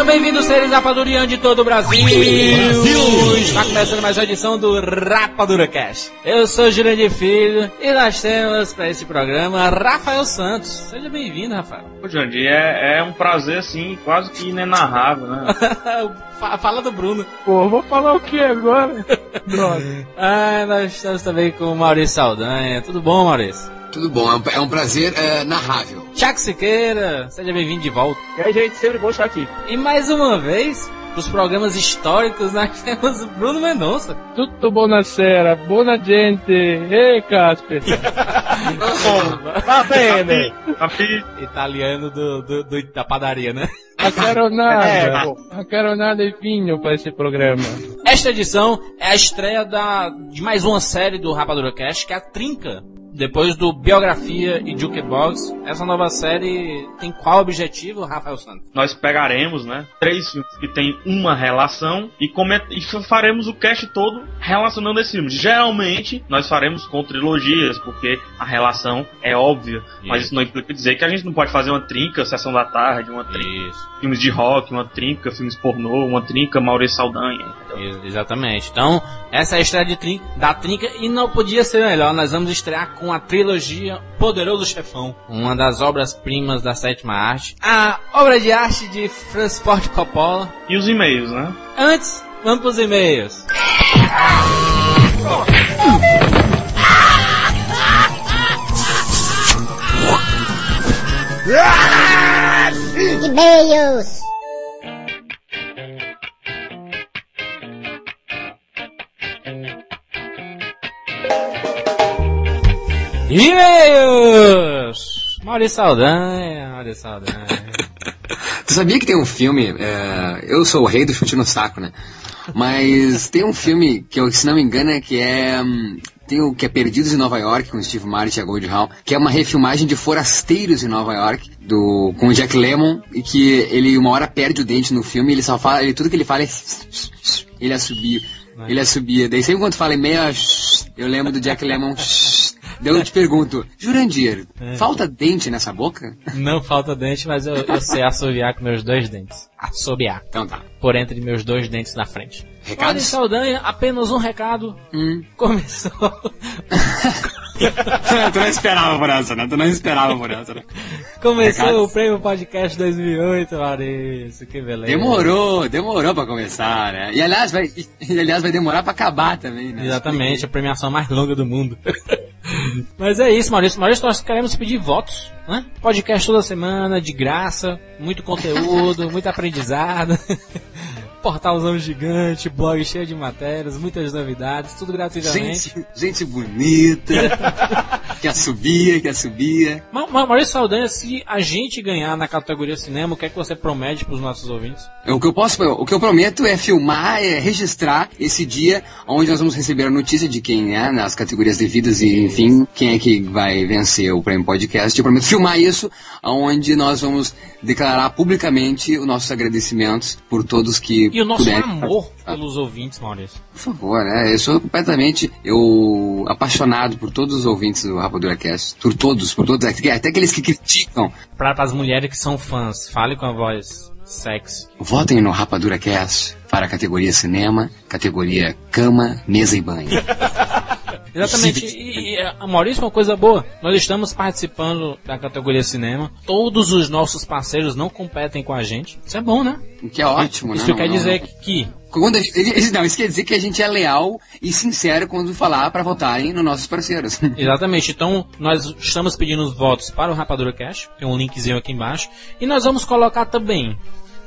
Sejam bem-vindos, seres rapadurianos de todo o Brasil. Brasil! Está começando mais uma edição do Rapadura Cast. Eu sou Jurandir Filho e nós temos para esse programa Rafael Santos. Seja bem-vindo, Rafael. Ô, Jandir, é, é um prazer, assim, quase que inenarrável, né? Fala do Bruno. Pô, vou falar o que agora? Droga. ah, nós estamos também com o Maurício Saldanha. Tudo bom, Maurício? Tudo bom, é um, é um prazer é, narrável. Tiago Siqueira, seja bem-vindo de volta. E aí, gente, sempre bom estar aqui. E mais uma vez, para os programas históricos, nós temos o Bruno Mendonça. Tudo bom na sera, boa gente. Ei, Casper. Tá bem, Italiano do, do, do, da padaria, né? Não quero nada. É, não quero nada e vinho para esse programa. Esta edição é a estreia da, de mais uma série do Rapadura Cast, que é a Trinca. Depois do Biografia e Jukebox, essa nova série tem qual objetivo, Rafael Santos? Nós pegaremos, né, três filmes que tem uma relação e, coment... e faremos o cast todo relacionando esses filmes. Geralmente, nós faremos com trilogias, porque a relação é óbvia, isso. mas isso não implica dizer que a gente não pode fazer uma trinca, Sessão da Tarde, uma trinca, isso. filmes de rock, uma trinca, filmes pornô, uma trinca, Maurício Saldanha. Então. Exatamente. Então, essa é a estreia de trinca, da trinca e não podia ser melhor. Nós vamos estrear com a trilogia Poderoso Chefão, uma das obras-primas da sétima arte, a obra de arte de Francis Ford Coppola. E os e-mails, né? Antes, vamos pros e-mails. E-mails! E-mails! Maurício Saldanha, Maurício Saldanha. tu sabia que tem um filme, é, eu sou o rei do chute no saco, né? Mas tem um filme que, eu, se não me engano, é que é... Hum, tem o que é Perdidos em Nova York, com Steve Martin e a Gold Hall, que é uma refilmagem de Forasteiros em Nova York, do, com o Jack Lemmon, e que ele uma hora perde o dente no filme, ele só fala, ele, tudo que ele fala é... Ele assobia, ele assobia. Daí sempre quando fala em meia, eu lembro do Jack Lemmon... Daí eu te pergunto, Jurandir, é. falta dente nessa boca? Não falta dente, mas eu, eu sei assobiar com meus dois dentes. Assobiar. Então tá. Por entre meus dois dentes na frente. Recados? Saldanha, apenas um recado. Hum. Começou. tu não esperava por essa, né? Tu não esperava por essa, né? Começou Recados? o Prêmio Podcast 2008, Maurício. Que beleza. Demorou, demorou pra começar, né? E aliás, vai, e, aliás, vai demorar pra acabar também, né? Exatamente, a premiação mais longa do mundo. Mas é isso, Maurício. Maurício, nós queremos pedir votos, né? Podcast toda semana, de graça, muito conteúdo, muito aprendizado. Portalzão gigante, blog cheio de matérias, muitas novidades, tudo gratuitamente. Gente, gente bonita, que assobia, que assobia. Mas, Maurício Saldanha, se a gente ganhar na categoria cinema, o que é que você promete para os nossos ouvintes? O que eu posso, o que eu prometo é filmar, é registrar esse dia onde nós vamos receber a notícia de quem é nas categorias devidas e enfim quem é que vai vencer o prêmio podcast. Eu prometo filmar isso, onde nós vamos declarar publicamente os nossos agradecimentos por todos que e o nosso puder. amor pelos ouvintes, Maurício. Por favor, né? Eu sou completamente eu apaixonado por todos os ouvintes do Rapadura Cast. Por todos, por todos, até aqueles que criticam. Para as mulheres que são fãs, fale com a voz sexy. Votem no Rapadura Cast para a categoria cinema, categoria cama, mesa e banho. Exatamente. E, e, Maurício, uma coisa boa. Nós estamos participando da categoria cinema. Todos os nossos parceiros não competem com a gente. Isso é bom, né? Que é ótimo, Isso né? quer não, dizer não. que. Quando gente, não, isso quer dizer que a gente é leal e sincero quando falar para votarem nos nossos parceiros. Exatamente. Então, nós estamos pedindo os votos para o Rapadura Cash. Tem um linkzinho aqui embaixo. E nós vamos colocar também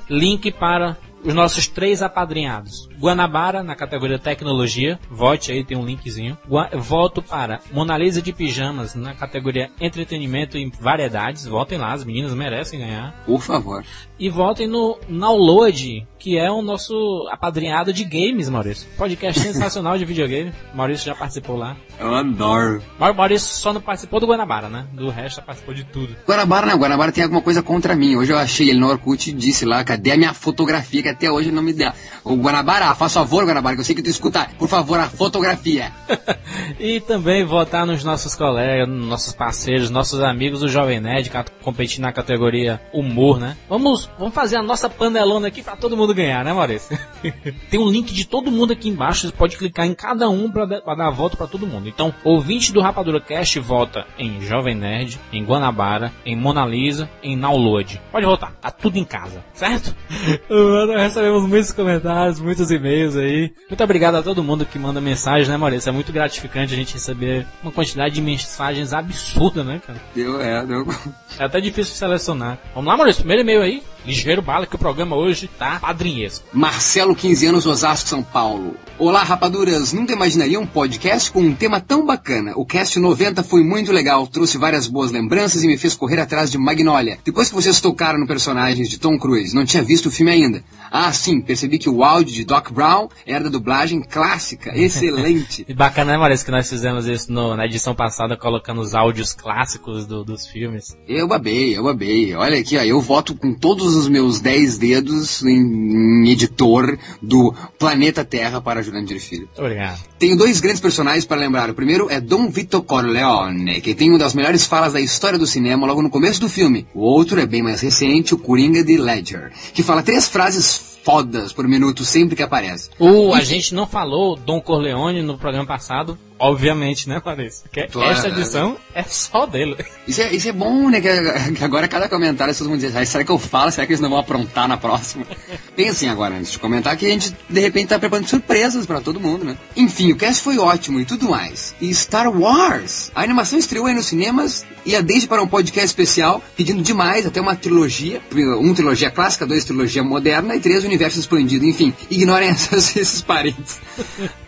link para os nossos três apadrinhados. Guanabara, na categoria Tecnologia. Vote aí, tem um linkzinho. Gua voto para Mona Lisa de Pijamas, na categoria Entretenimento e Variedades. Votem lá, as meninas merecem ganhar. Por favor. E votem no Download, que é o nosso apadrinhado de games, Maurício. Podcast sensacional de videogame. Maurício já participou lá. Eu adoro. Maurício só não participou do Guanabara, né? Do resto, participou de tudo. Guanabara não, Guanabara tem alguma coisa contra mim. Hoje eu achei ele no Orkut e disse lá, cadê a minha fotografia que até hoje não me deu. O Guanabara, faz favor, Guanabara, que eu sei que tu escuta, por favor, a fotografia. e também votar nos nossos colegas, nos nossos parceiros, nossos amigos do Jovem Nerd, competindo na categoria humor, né? Vamos, vamos fazer a nossa panelona aqui para todo mundo ganhar, né, Maurício? tem um link de todo mundo aqui embaixo, você pode clicar em cada um para dar voto para todo mundo. Então, ouvinte do Rapadura Cast vota em Jovem Nerd, em Guanabara, em Mona Lisa, em Download. Pode votar, tá tudo em casa, certo? recebemos muitos comentários, muitos e-mails aí. Muito obrigado a todo mundo que manda mensagem, né, Maurício? É muito gratificante a gente receber uma quantidade de mensagens absurda, né, cara? Deu, é, deu. É até difícil selecionar. Vamos lá, Maurício, primeiro e-mail aí. Ligeiro bala que o programa hoje tá padrinhesco. Marcelo, 15 anos, Osasco, São Paulo. Olá, rapaduras. Nunca imaginaria um podcast com um tema tão bacana. O cast 90 foi muito legal, trouxe várias boas lembranças e me fez correr atrás de Magnolia. Depois que vocês tocaram no personagem de Tom Cruise, não tinha visto o filme ainda. Ah, sim, percebi que o áudio de Doc Brown era da dublagem clássica. Excelente. e bacana, né, Maurício, que nós fizemos isso no, na edição passada, colocando os áudios clássicos do, dos filmes. Eu babei, eu babei. Olha aqui, ó, eu voto com todos os meus 10 dedos em, editor do Planeta Terra para Jurandir Filho. Obrigado. Tenho dois grandes personagens para lembrar. O primeiro é Dom Vito Corleone, que tem uma das melhores falas da história do cinema logo no começo do filme. O outro é bem mais recente, o Coringa de Ledger, que fala três frases fodas por minuto sempre que aparece. Uh, a gente não falou Dom Corleone no programa passado, obviamente, né, Larissa? Porque claro, esta edição é, é só dele. Isso é, isso é bom, né? Que, agora cada comentário vocês vão dizer, será que eu falo? Será que eles não vão aprontar na próxima? Pensem agora, antes de comentar, que a gente de repente tá preparando surpresas para todo mundo, né? Enfim, o cast foi ótimo e tudo mais. E Star Wars! A animação estreou aí nos cinemas e a desde para um podcast especial, pedindo demais, até uma trilogia. Um trilogia clássica, dois trilogia moderna e três universo expandido. Enfim, ignorem essas, esses parentes.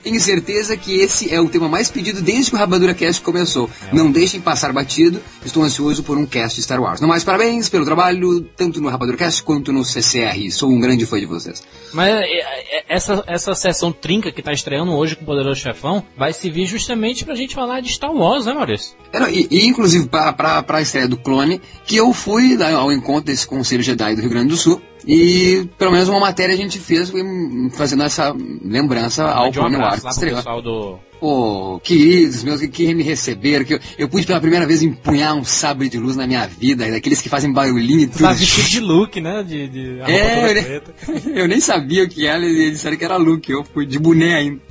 Tenho certeza que esse é o tema mais pedido desde que o Rabadura Cast começou. É. Não deixem passar batido. Estou ansioso por um cast de Star Wars. No mais, parabéns pelo trabalho, tanto no Rabadura Cast quanto no CCR. Sou um grande fã de vocês. Mas é, é, essa, essa sessão trinca que está estreando hoje com o Poderoso Chefão vai servir justamente pra gente falar de Star Wars, né, Maurício? É, e, e, inclusive para a estreia do Clone, que eu fui ao encontro desse Conselho Jedi do Rio Grande do Sul e pelo menos uma matéria a gente fez fazendo essa lembrança ao Wars. Lá pro pessoal do, Pô, queridos meus que me receberam, que eu, eu, pude pela primeira vez empunhar um sabre de luz na minha vida, daqueles que fazem barulhinho e tudo. Tá vestido de look, né? De, de é, eu nem, eu nem, sabia o que era, eles disseram que era look, eu fui de boné ainda.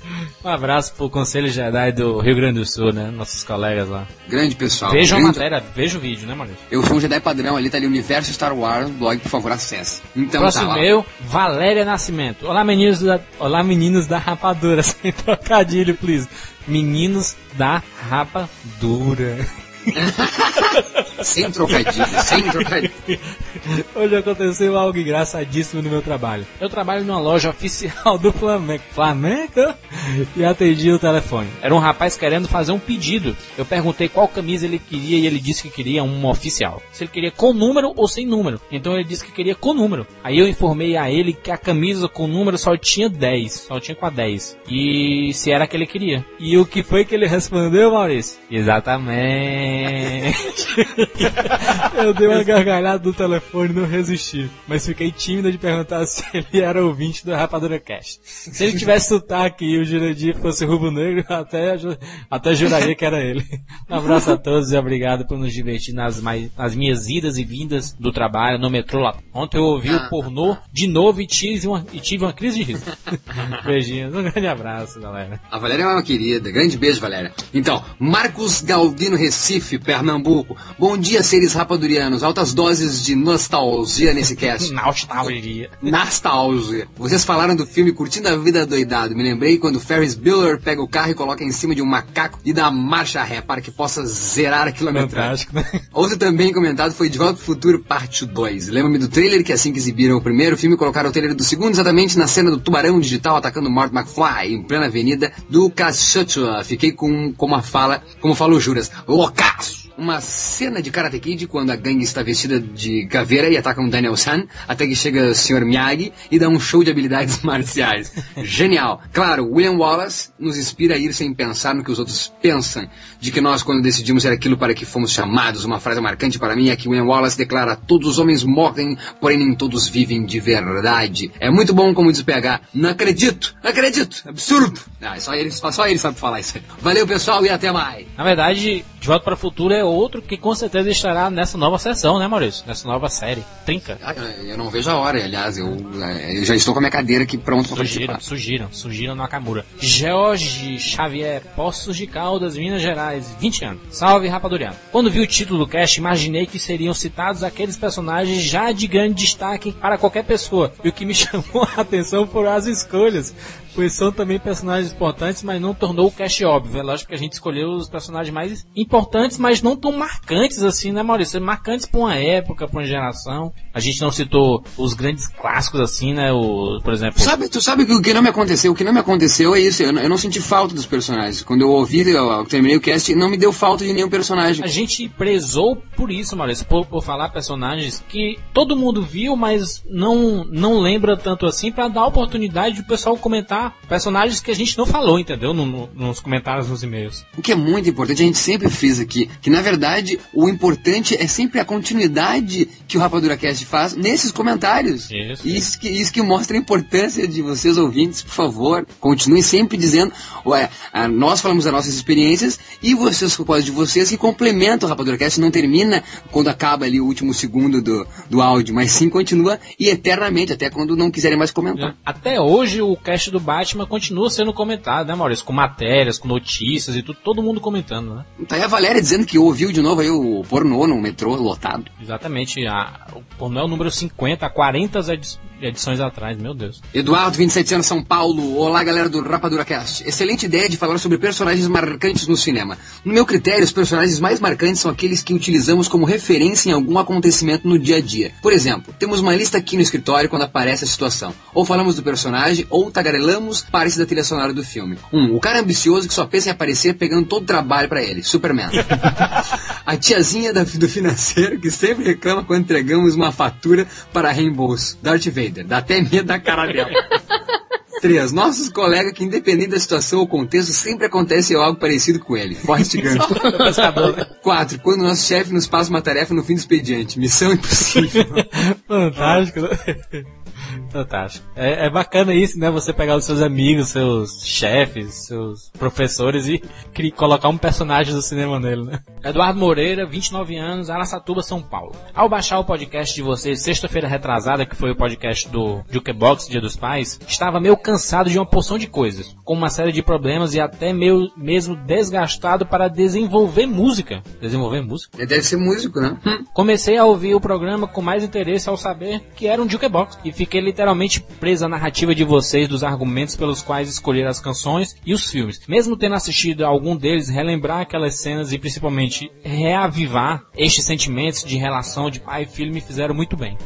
Um abraço pro Conselho Jedi do Rio Grande do Sul, né? Nossos colegas lá. Grande pessoal. Veja grande... a matéria, veja o vídeo, né, Maurício? Eu sou um Jedi padrão ali, tá ali, Universo Star Wars, blog, por favor, acesse. Então, Próximo tá meu, Valéria Nascimento. Olá, meninos da, olá, meninos da rapadura, sem trocadilho, please. Meninos da rapadura. sem trocadilho, sem trocadilho. Hoje aconteceu algo engraçadíssimo no meu trabalho. Eu trabalho numa loja oficial do Flamengo. Flamengo? E atendi o telefone. Era um rapaz querendo fazer um pedido. Eu perguntei qual camisa ele queria e ele disse que queria uma oficial. Se ele queria com número ou sem número. Então ele disse que queria com número. Aí eu informei a ele que a camisa com número só tinha 10. Só tinha com a 10. E se era que ele queria. E o que foi que ele respondeu, Maurício? Exatamente. Eu dei uma gargalhada do telefone e não resisti. Mas fiquei tímida de perguntar se ele era ouvinte do Rapadura Cast. Se ele tivesse sotaque e o Jurandir fosse rubro-negro, até, até juraria que era ele. Um abraço a todos e obrigado por nos divertir nas, mais, nas minhas idas e vindas do trabalho no metrô lá. Ontem eu ouvi o pornô de novo e tive uma, e tive uma crise de riso. Beijinhos, um grande abraço, galera. A Valéria é uma querida, grande beijo, Valéria. Então, Marcos Galdino Recife Recife, Pernambuco. Bom dia, seres rapadurianos. Altas doses de nostalgia nesse cast. Nostalgia. Nostalgia. Vocês falaram do filme Curtindo a Vida Doidado. Me lembrei quando Ferris Bueller pega o carro e coloca em cima de um macaco e dá marcha ré para que possa zerar a quilometragem. Fantástico, né? Outro também comentado foi De Volta pro Futuro Parte 2. Lembro-me do trailer que assim que exibiram o primeiro filme, colocaram o trailer do segundo exatamente na cena do tubarão digital atacando Mort McFly em plena avenida do Cachotua. Fiquei com, com uma fala, como falou Juras, Uma cena de Karate Kid quando a gangue está vestida de caveira e ataca um Daniel San, até que chega o Sr. Miyagi e dá um show de habilidades marciais. Genial! Claro, William Wallace nos inspira a ir sem pensar no que os outros pensam, de que nós, quando decidimos ser aquilo para que fomos chamados, uma frase marcante para mim é que William Wallace declara: Todos os homens morrem, porém nem todos vivem de verdade. É muito bom como diz o PH. Não acredito, não acredito, absurdo. Ah, só ele, só ele sabe falar isso. Valeu, pessoal, e até mais. Na verdade, De Volta para o Futuro é outro que com certeza estará nessa nova sessão, né, Maurício? Nessa nova série. Trinca. Ah, Eu não vejo a hora, aliás, eu, eh, eu já estou com a minha cadeira aqui pronto para Surgiram, participar. surgiram, surgiram no Nakamura. Jorge Xavier, Poços de Caldas, Minas Gerais, 20 anos. Salve, rapaduriano. Quando vi o título do cast, imaginei que seriam citados aqueles personagens já de grande destaque para qualquer pessoa. E o que me chamou a atenção foram as escolhas. Pois são também personagens importantes, mas não tornou o cast óbvio. É lógico que a gente escolheu os personagens mais importantes, mas não tão marcantes assim, né, Maurício? Marcantes para uma época, para uma geração. A gente não citou os grandes clássicos assim, né? O, por exemplo, Sabe, tu sabe que o que não me aconteceu? O que não me aconteceu é isso. Eu não, eu não senti falta dos personagens. Quando eu ouvi, eu, eu terminei o cast, não me deu falta de nenhum personagem. A gente prezou por isso, Maurício, por, por falar personagens que todo mundo viu, mas não, não lembra tanto assim, pra dar oportunidade do pessoal comentar personagens que a gente não falou, entendeu? No- no- nos comentários, nos e-mails. O que é muito importante, a gente sempre fez aqui, que na verdade o importante é sempre a continuidade que o Rapadura Cast faz nesses comentários. Isso. Isso que, isso que mostra a importância de vocês ouvintes, por favor, continuem sempre dizendo, ué, nós falamos das nossas experiências e vocês, com de vocês, que complementam o Rapadura Cast, não termina quando acaba ali o último segundo do, do áudio, mas sim continua e eternamente, até quando não quiserem mais comentar. Até hoje o cast do Batman continua sendo comentado, né, Maurício? Com matérias, com notícias e tudo, todo mundo comentando, né? Tá aí a Valéria dizendo que ouviu de novo aí o pornô no metrô lotado. Exatamente. A, o pornô é o número 50, há 40 edi- edições atrás, meu Deus. Eduardo, 27 anos, São Paulo. Olá, galera do Rapadura Cast. Excelente ideia de falar sobre personagens marcantes no cinema. No meu critério, os personagens mais marcantes são aqueles que utilizamos como referência em algum acontecimento no dia a dia. Por exemplo, temos uma lista aqui no escritório quando aparece a situação. Ou falamos do personagem, ou tagarelamos partes da trilha sonora do filme. Um, o cara ambicioso que só pensa em aparecer pegando todo o trabalho pra ele. Superman. A tiazinha da- do financeiro que sempre reclama quando entregamos uma fatura para reembolso. Darth Vader. Dá até medo da cara dela. 3. Nossos colegas que, independente da situação ou contexto, sempre acontece algo parecido com ele. Forrest Gump. Pescador, né? 4. Quando nosso chefe nos passa uma tarefa no fim do expediente. Missão impossível. Fantástico? Fantástico. É, é bacana isso, né? Você pegar os seus amigos, seus chefes, seus professores e colocar um personagem do cinema nele, né? Eduardo Moreira, 29 anos, Araçatuba, São Paulo. Ao baixar o podcast de vocês, sexta-feira retrasada, que foi o podcast do Jukebox, Dia dos Pais, estava meio cansado de uma porção de coisas, com uma série de problemas e até meio mesmo desgastado para desenvolver música. Desenvolver música? Ele deve ser músico, né? Comecei a ouvir o programa com mais interesse ao saber que era um jukebox e fiquei literalmente preso à narrativa de vocês dos argumentos pelos quais escolher as canções e os filmes. Mesmo tendo assistido a algum deles, relembrar aquelas cenas e principalmente reavivar estes sentimentos de relação de pai e filho me fizeram muito bem.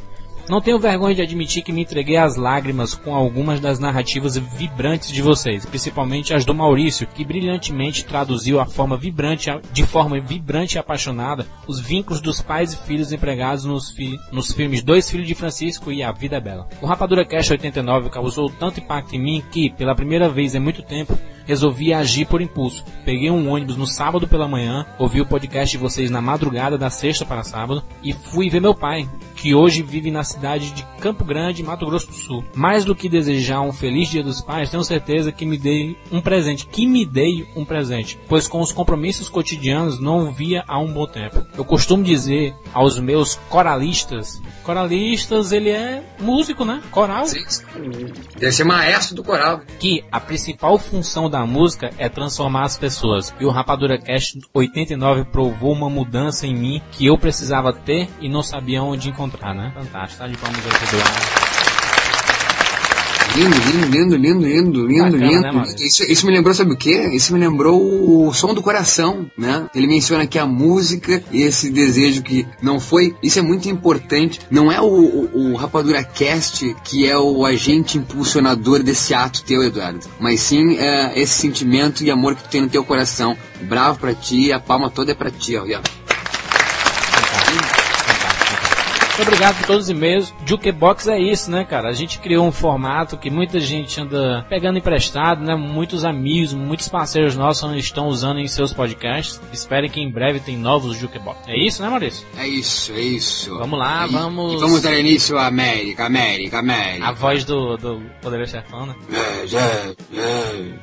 Não tenho vergonha de admitir que me entreguei às lágrimas com algumas das narrativas vibrantes de vocês, principalmente as do Maurício, que brilhantemente traduziu a forma vibrante, de forma vibrante e apaixonada os vínculos dos pais e filhos empregados nos, fi- nos filmes Dois Filhos de Francisco e A Vida é Bela. O Rapadura Cash 89 causou tanto impacto em mim que, pela primeira vez em muito tempo, resolvi agir por impulso. Peguei um ônibus no sábado pela manhã, ouvi o podcast de vocês na madrugada da sexta para sábado e fui ver meu pai, que hoje vive na cidade de Campo Grande, Mato Grosso do Sul. Mais do que desejar um feliz Dia dos Pais, tenho certeza que me dei um presente, que me dei um presente, pois com os compromissos cotidianos não via há um bom tempo. Eu costumo dizer aos meus coralistas, coralistas ele é músico, né? Coral. Sim. Deve ser maestro do coral. Que a principal função da música é transformar as pessoas. E o Rapadura Cast 89 provou uma mudança em mim que eu precisava ter e não sabia onde encontrar, né? Fantástico, tá de palmas aí pro Lindo, lindo, lindo, lindo, lindo, lindo, Bacana, lindo. né, isso, isso me lembrou, sabe o quê? Isso me lembrou o som do coração, né? Ele menciona que a música e esse desejo que não foi. Isso é muito importante. Não é o, o, o Rapadura Cast que é o agente impulsionador desse ato teu, Eduardo. Mas sim é, esse sentimento e amor que tu tem no teu coração. Bravo pra ti, a palma toda é pra ti, ó. ó. Muito obrigado por todos os e-mails. Jukebox é isso, né, cara? A gente criou um formato que muita gente anda pegando emprestado, né? Muitos amigos, muitos parceiros nossos estão usando em seus podcasts. Esperem que em breve tem novos Jukebox. É isso, né, Maurício? É isso, é isso. Vamos lá, E- vamos- E vamos dar início à América, América, América. A voz do, do Poderoso Chefão, né? É, é, é.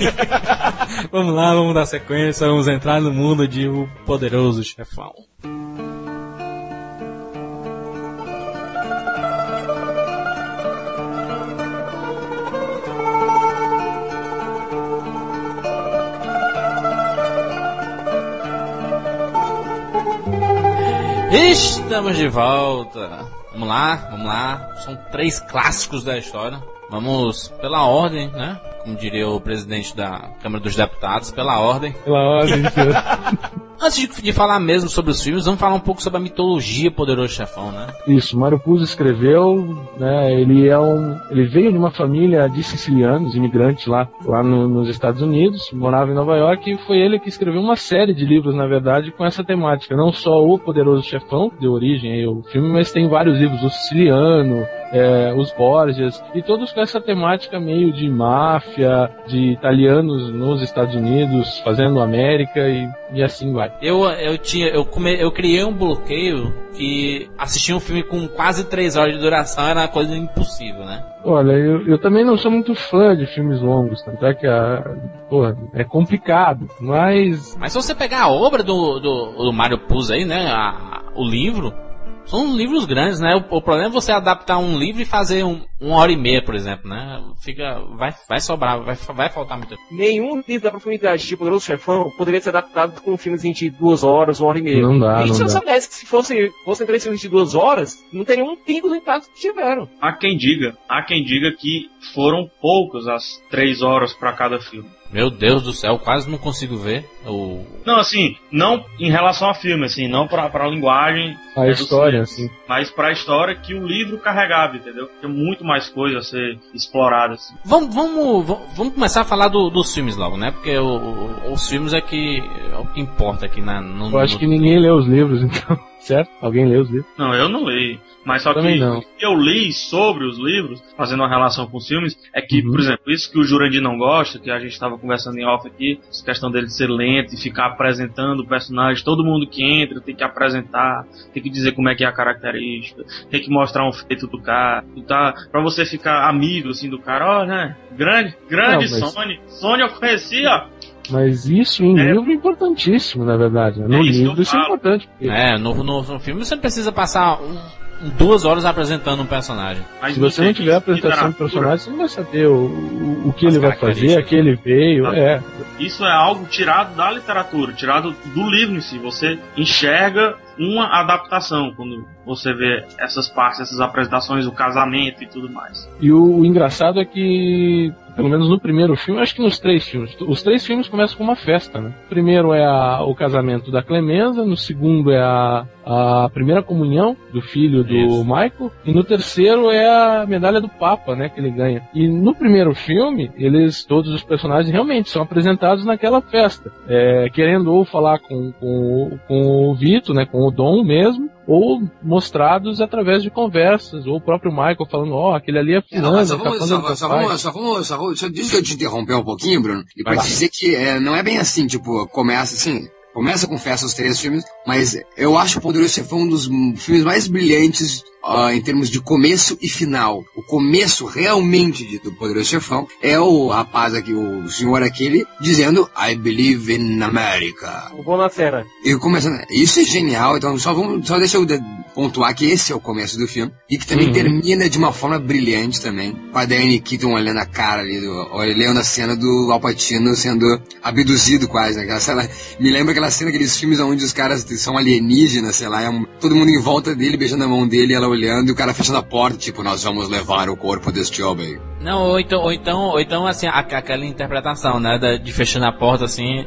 Vamos lá, vamos dar sequência, vamos entrar no mundo de O Poderoso Chefão. Estamos de volta. Vamos lá, vamos lá. São três clássicos da história. Vamos pela ordem, né? Como diria o presidente da Câmara dos Deputados, pela ordem. Pela ordem. Antes de, de falar mesmo sobre os filmes, vamos falar um pouco sobre a mitologia Poderoso Chefão, né? Isso, Mário Puzo escreveu, né, ele é um, ele veio de uma família de sicilianos, imigrantes lá, lá no- nos Estados Unidos, morava em Nova York e foi ele que escreveu uma série de livros, na verdade, com essa temática. Não só o Poderoso Chefão, que deu origem ao filme, mas tem vários livros, o Siciliano, é, os Borgias, e todos com essa temática meio de máfia, de italianos nos Estados Unidos, fazendo América e, e assim vai. Eu, eu tinha, eu, come, eu criei um bloqueio que assistir um filme com quase três horas de duração era uma coisa impossível, né? Olha, eu, eu também não sou muito fã de filmes longos, tanto é que a, porra, é complicado, mas Mas se você pegar a obra do, do, do Mário Puzo aí, né? a- o livro, são livros grandes, né? O, o problema é você adaptar um livro e fazer um, uma hora e meia, por exemplo, né? Fica, vai, vai sobrar, vai, vai faltar muito. Nenhum livro da profundidade de Poderoso Chefão poderia ser adaptado com filmes de duas horas, uma hora e meia. Não dá, e não se você soubesse que se fosse, fossem três filmes de duas horas, não teria um pingo do impacto que tiveram. Há quem diga, há quem diga que foram poucos as três horas pra cada filme. Meu Deus do céu, quase não consigo ver o. Não, assim, não em relação ao filme, assim, não pra, pra linguagem, a É do história, assim. mas pra história que o livro carregava, entendeu? Tem muito mais coisa a ser explorada, assim. Vamos, vamos, va- vamos começar a falar do- dos filmes logo, né? Porque o- o- os filmes é que é o que importa aqui na, no, Eu acho no- que ninguém lê os livros, então, certo? Alguém lê os livros? Não, eu não li. Mas só Também que não. o que eu li sobre os livros, fazendo uma relação com os filmes, é que, Uhum. por exemplo, isso que o Jurandir não gosta, que a gente estava conversando em off aqui, essa questão dele ser lento e ficar apresentando o personagem, todo mundo que entra tem que apresentar, tem que dizer como é que é a característica, tem que mostrar um feito do cara, tá, pra você ficar amigo, assim, do cara, ó, né, grande, grande Não, mas- Sony, Sony eu conhecia, Mas isso em É. livro é importantíssimo, na verdade. né? No É isso livro isso é importante. porque É, no, no, no filme você não precisa passar um- duas horas apresentando um personagem. mas Se você não tiver a apresentação do personagem, você não vai saber o, o, o que As ele vai fazer, a que ele veio. Ah. É. Isso é algo tirado da literatura, tirado do livro em si. Você enxerga uma adaptação quando você vê essas partes, essas apresentações, o casamento e tudo mais. E o, engraçado é que, pelo menos no primeiro filme, acho que nos três filmes, os três filmes começam com uma festa, né? O primeiro é a- o casamento da Clemenza, no segundo é a, a primeira comunhão do filho do Isso. Michael, e no terceiro é a medalha do Papa, né, que ele ganha. E no primeiro filme, eles, todos os personagens realmente são apresentados naquela festa, é, querendo ou falar com, com, o- com o Vito, né, com o Dom mesmo, ou mostrados através de conversas, ou o próprio Michael falando, ó, aquele ali é É, não, fulano, só tá vamos, só, do só papai. vamos, só vamos, só vamos, só deixa eu te interromper um pouquinho, Bruno, e pra Vai dizer que é, não é bem assim, tipo, começa assim, começa com festa os três filmes, mas eu acho o Poderoso Chefão um dos filmes mais brilhantes ah, em termos de começo e final. O começo realmente de, do Poderoso Chefão é o rapaz aqui, o senhor aquele, dizendo I believe in America. O bom na cena. E começando, isso é genial, então só vamos, só deixa eu pontuar que esse é o começo do filme e que também Uhum. termina de uma forma brilhante também, com a Diane Keaton olhando a cara ali, do, olhando a cena do Al Pacino sendo abduzido quase, né? Aquela cena, me lembra aquela cena, aqueles filmes onde os caras são alienígenas, sei lá, é um- todo mundo em volta dele, beijando a mão dele, ela olhando e o cara fechando a porta, tipo, nós vamos levar o corpo deste homem. Não, ou então, ou então, ou então assim, a- aquela interpretação, né, de fechando a porta assim,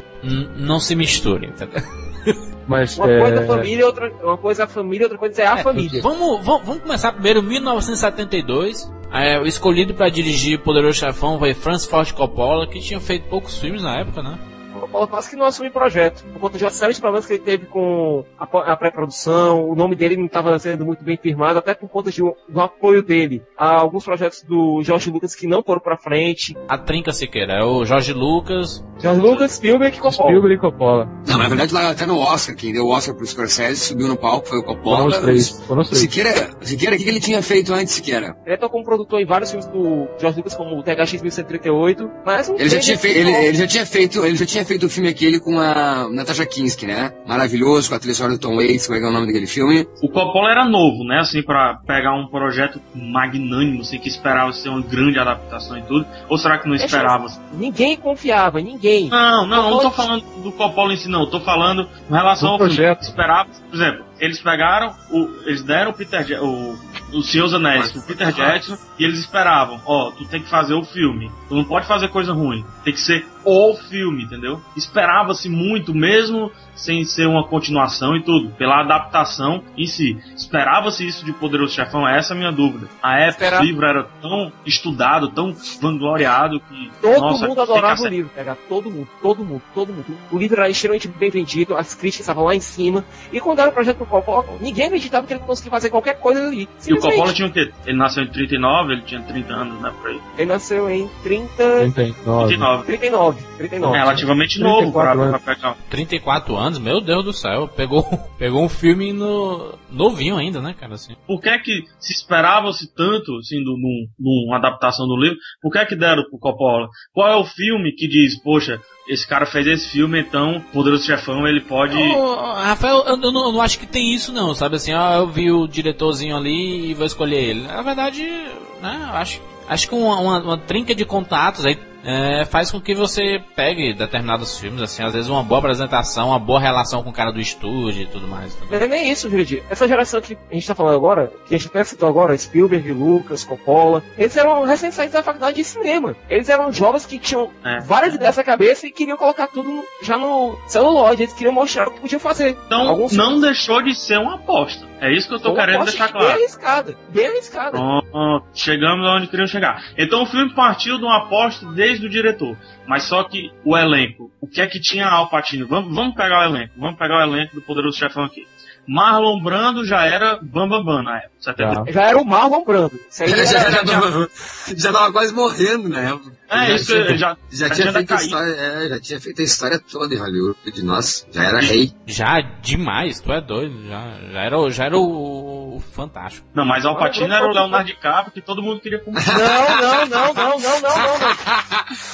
não se misture, entendeu? Mas Uma coisa é é, família, outra, uma coisa é a família, outra coisa é a É, família. Vamos, vamos, vamos começar primeiro, 1972. É, o escolhido para dirigir Poderoso Chefão foi Francis Ford Coppola, que tinha feito poucos filmes na época, né? O Paulo quase que não assumiu o projeto, por conta de uma série de problemas que ele teve com a, a pré-produção, o nome dele não estava sendo muito bem firmado, até por conta de um- do apoio dele a alguns projetos do George Lucas que não foram pra frente. A Trinca Siqueira, é o Jorge Lucas. George Lucas, Spielberg e Coppola. Spielberg e Coppola. Não, na verdade lá até no Oscar, quem deu o Oscar pro Scorsese, subiu no palco, foi o Coppola. Foram os três. Foram os O três. Siqueira, Siqueira, o que ele tinha feito antes, Siqueira? Ele atuou como produtor em vários filmes do George Lucas, como o THX 1138, mas Ele já, tinha feito, ele, ele já tinha feito, ele já tinha feito o filme aquele com a Natasha Kinski, né? Maravilhoso, com a trilha sonora do Tom Waits, como é que é o nome daquele filme? O Coppola era novo, né? Assim, pra pegar um projeto magnânimo, assim, que esperava ser uma grande adaptação e tudo. Ou será que não esperava? Ninguém confiava, ninguém. Não, não, eu não tô falando do Coppola em si, não. Eu tô falando em relação Do ao filme. projeto. Esperava, por exemplo, eles pegaram, o, eles deram o Peter Ja- o, o Senhor dos Anéis pro Peter Jackson e eles esperavam, ó, tu tem que fazer o filme. Tu não pode fazer coisa ruim. Tem que ser o filme, entendeu? Esperava-se muito, mesmo sem ser uma continuação e tudo, pela adaptação em si. Esperava-se isso de Poderoso Chefão? Essa é a minha dúvida. A época Espera- o livro era tão estudado, tão vangloriado que. Todo nossa, mundo adorava o livro, pegar todo mundo, todo mundo, todo mundo. O livro era extremamente bem vendido, as críticas estavam lá em cima. E quando era o projeto do Coppola, ninguém acreditava que ele conseguia fazer qualquer coisa ali. E o. Coppola tinha o quê? Ele nasceu em 39, ele tinha 30 anos, né? Por aí. Ele nasceu em 30... 39. 39. 39. 39. É relativamente novo pra, 34 pra pegar. 34 anos, meu Deus do céu, pegou, pegou um filme no, novinho ainda, né, cara, assim. Por que que se esperava-se tanto, assim, do, num, numa adaptação do livro? Por que que deram pro Coppola? Qual é o filme que diz, poxa, esse cara fez esse filme, então, Poderoso Chefão, ele pode... Rafael, eu, eu não, eu não acho que tem isso não, sabe assim, ó, eu vi o diretorzinho ali e vou escolher ele. Na verdade, né, eu acho, acho que uma, uma, uma trinca de contatos aí é, faz com que você pegue determinados filmes, assim, às vezes uma boa apresentação, uma boa relação com o cara do estúdio e tudo mais. é nem isso, Jurandir. Essa geração que a gente tá falando agora, que a gente até citou agora, Spielberg, Lucas, Coppola, eles eram recém-saídos da faculdade de cinema. Eles eram jovens que tinham É. várias ideias na cabeça e queriam colocar tudo já no celuloide. Eles queriam mostrar o que podiam fazer. Então, Alguns não deixou de ser uma aposta. É isso que eu tô uma querendo deixar Bem claro. arriscada. Bem arriscada. Pronto, chegamos aonde queriam chegar. Então o filme partiu de uma aposta desde o diretor. Mas só que o elenco, o que é que tinha Al Pacino? Vamos, vamos pegar o elenco, vamos pegar o elenco do Poderoso Chefão aqui. Marlon Brando já era Bambambam Bam, Bam na época, 70. Já. Já era o Marlon Brando. Isso aí Já, já, já, tava, já tava quase morrendo na época. É, já isso tinha, já, já já tinha feito história, é, já tinha feito a história toda em Hollywood, nossa, já era rei. Já demais, tu é doido, já, já era, o- já era o, o fantástico. Não, mas Al Pacino Marlon era o Leonardo DiCaprio que todo mundo queria comer. Não, não, não, não, não, não, não, não.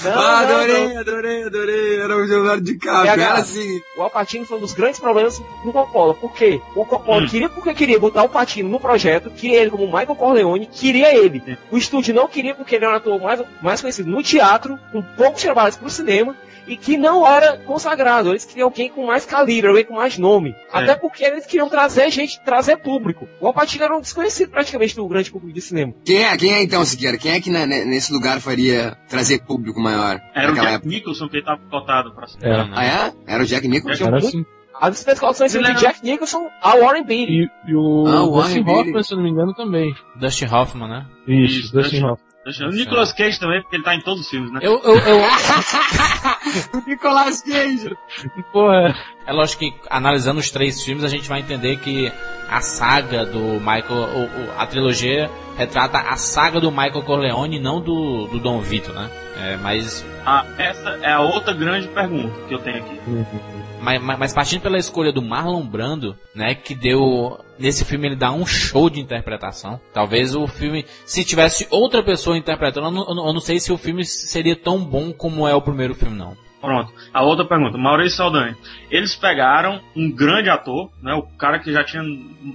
Não, Ah, não, adorei, não. adorei, adorei, era o Leonardo DiCaprio, era assim. O Alpatino foi um dos grandes problemas do Coppola. Por quê? O Coppola Hum. queria porque queria botar o Patino no projeto, queria ele como Michael Corleone, queria ele. Sim. O estúdio não queria porque ele era um ator mais, mais conhecido no teatro, com poucos trabalhos pro cinema, e que não era consagrado. Eles queriam alguém com mais calibre, alguém com mais nome. Até porque eles queriam trazer gente, trazer público. O Alpatino era um desconhecido praticamente do grande público de cinema. Quem é, quem é então, Siqueira? Quem é que na- ne- nesse lugar faria trazer público maior Era o Jack época? Nicholson que estava cotado pra cima. Era. Ah, é? Era o Jack Nicholson? Era assim. As especulações Ele de Jack Nicholson a Warren Beatty. E, e o Ah, Dustin Warren Beatty. Hoffman, se eu não me engano, também. Dustin Hoffman, né? Isso, Isso, Dustin Dustin- Hoffman. O Nicolas Cage também, porque ele tá em todos os filmes, né? Eu, eu, eu, Nicolas Cage! Pô, é. É lógico que analisando os três filmes a gente vai entender que a saga do Michael, o- o- a trilogia retrata a saga do Michael Corleone, não do, do Dom Vito, né? É, mas, Ah, essa é a outra grande pergunta que eu tenho aqui. Mas, mas- partindo pela escolha do Marlon Brando, né, que deu nesse filme ele dá um show de interpretação. Talvez o filme, se tivesse outra pessoa interpretando, eu não- eu não sei se o filme seria tão bom como é o primeiro filme, não. Pronto. A outra pergunta, Maurício Saldanha. Eles pegaram um grande ator, né? O cara que já tinha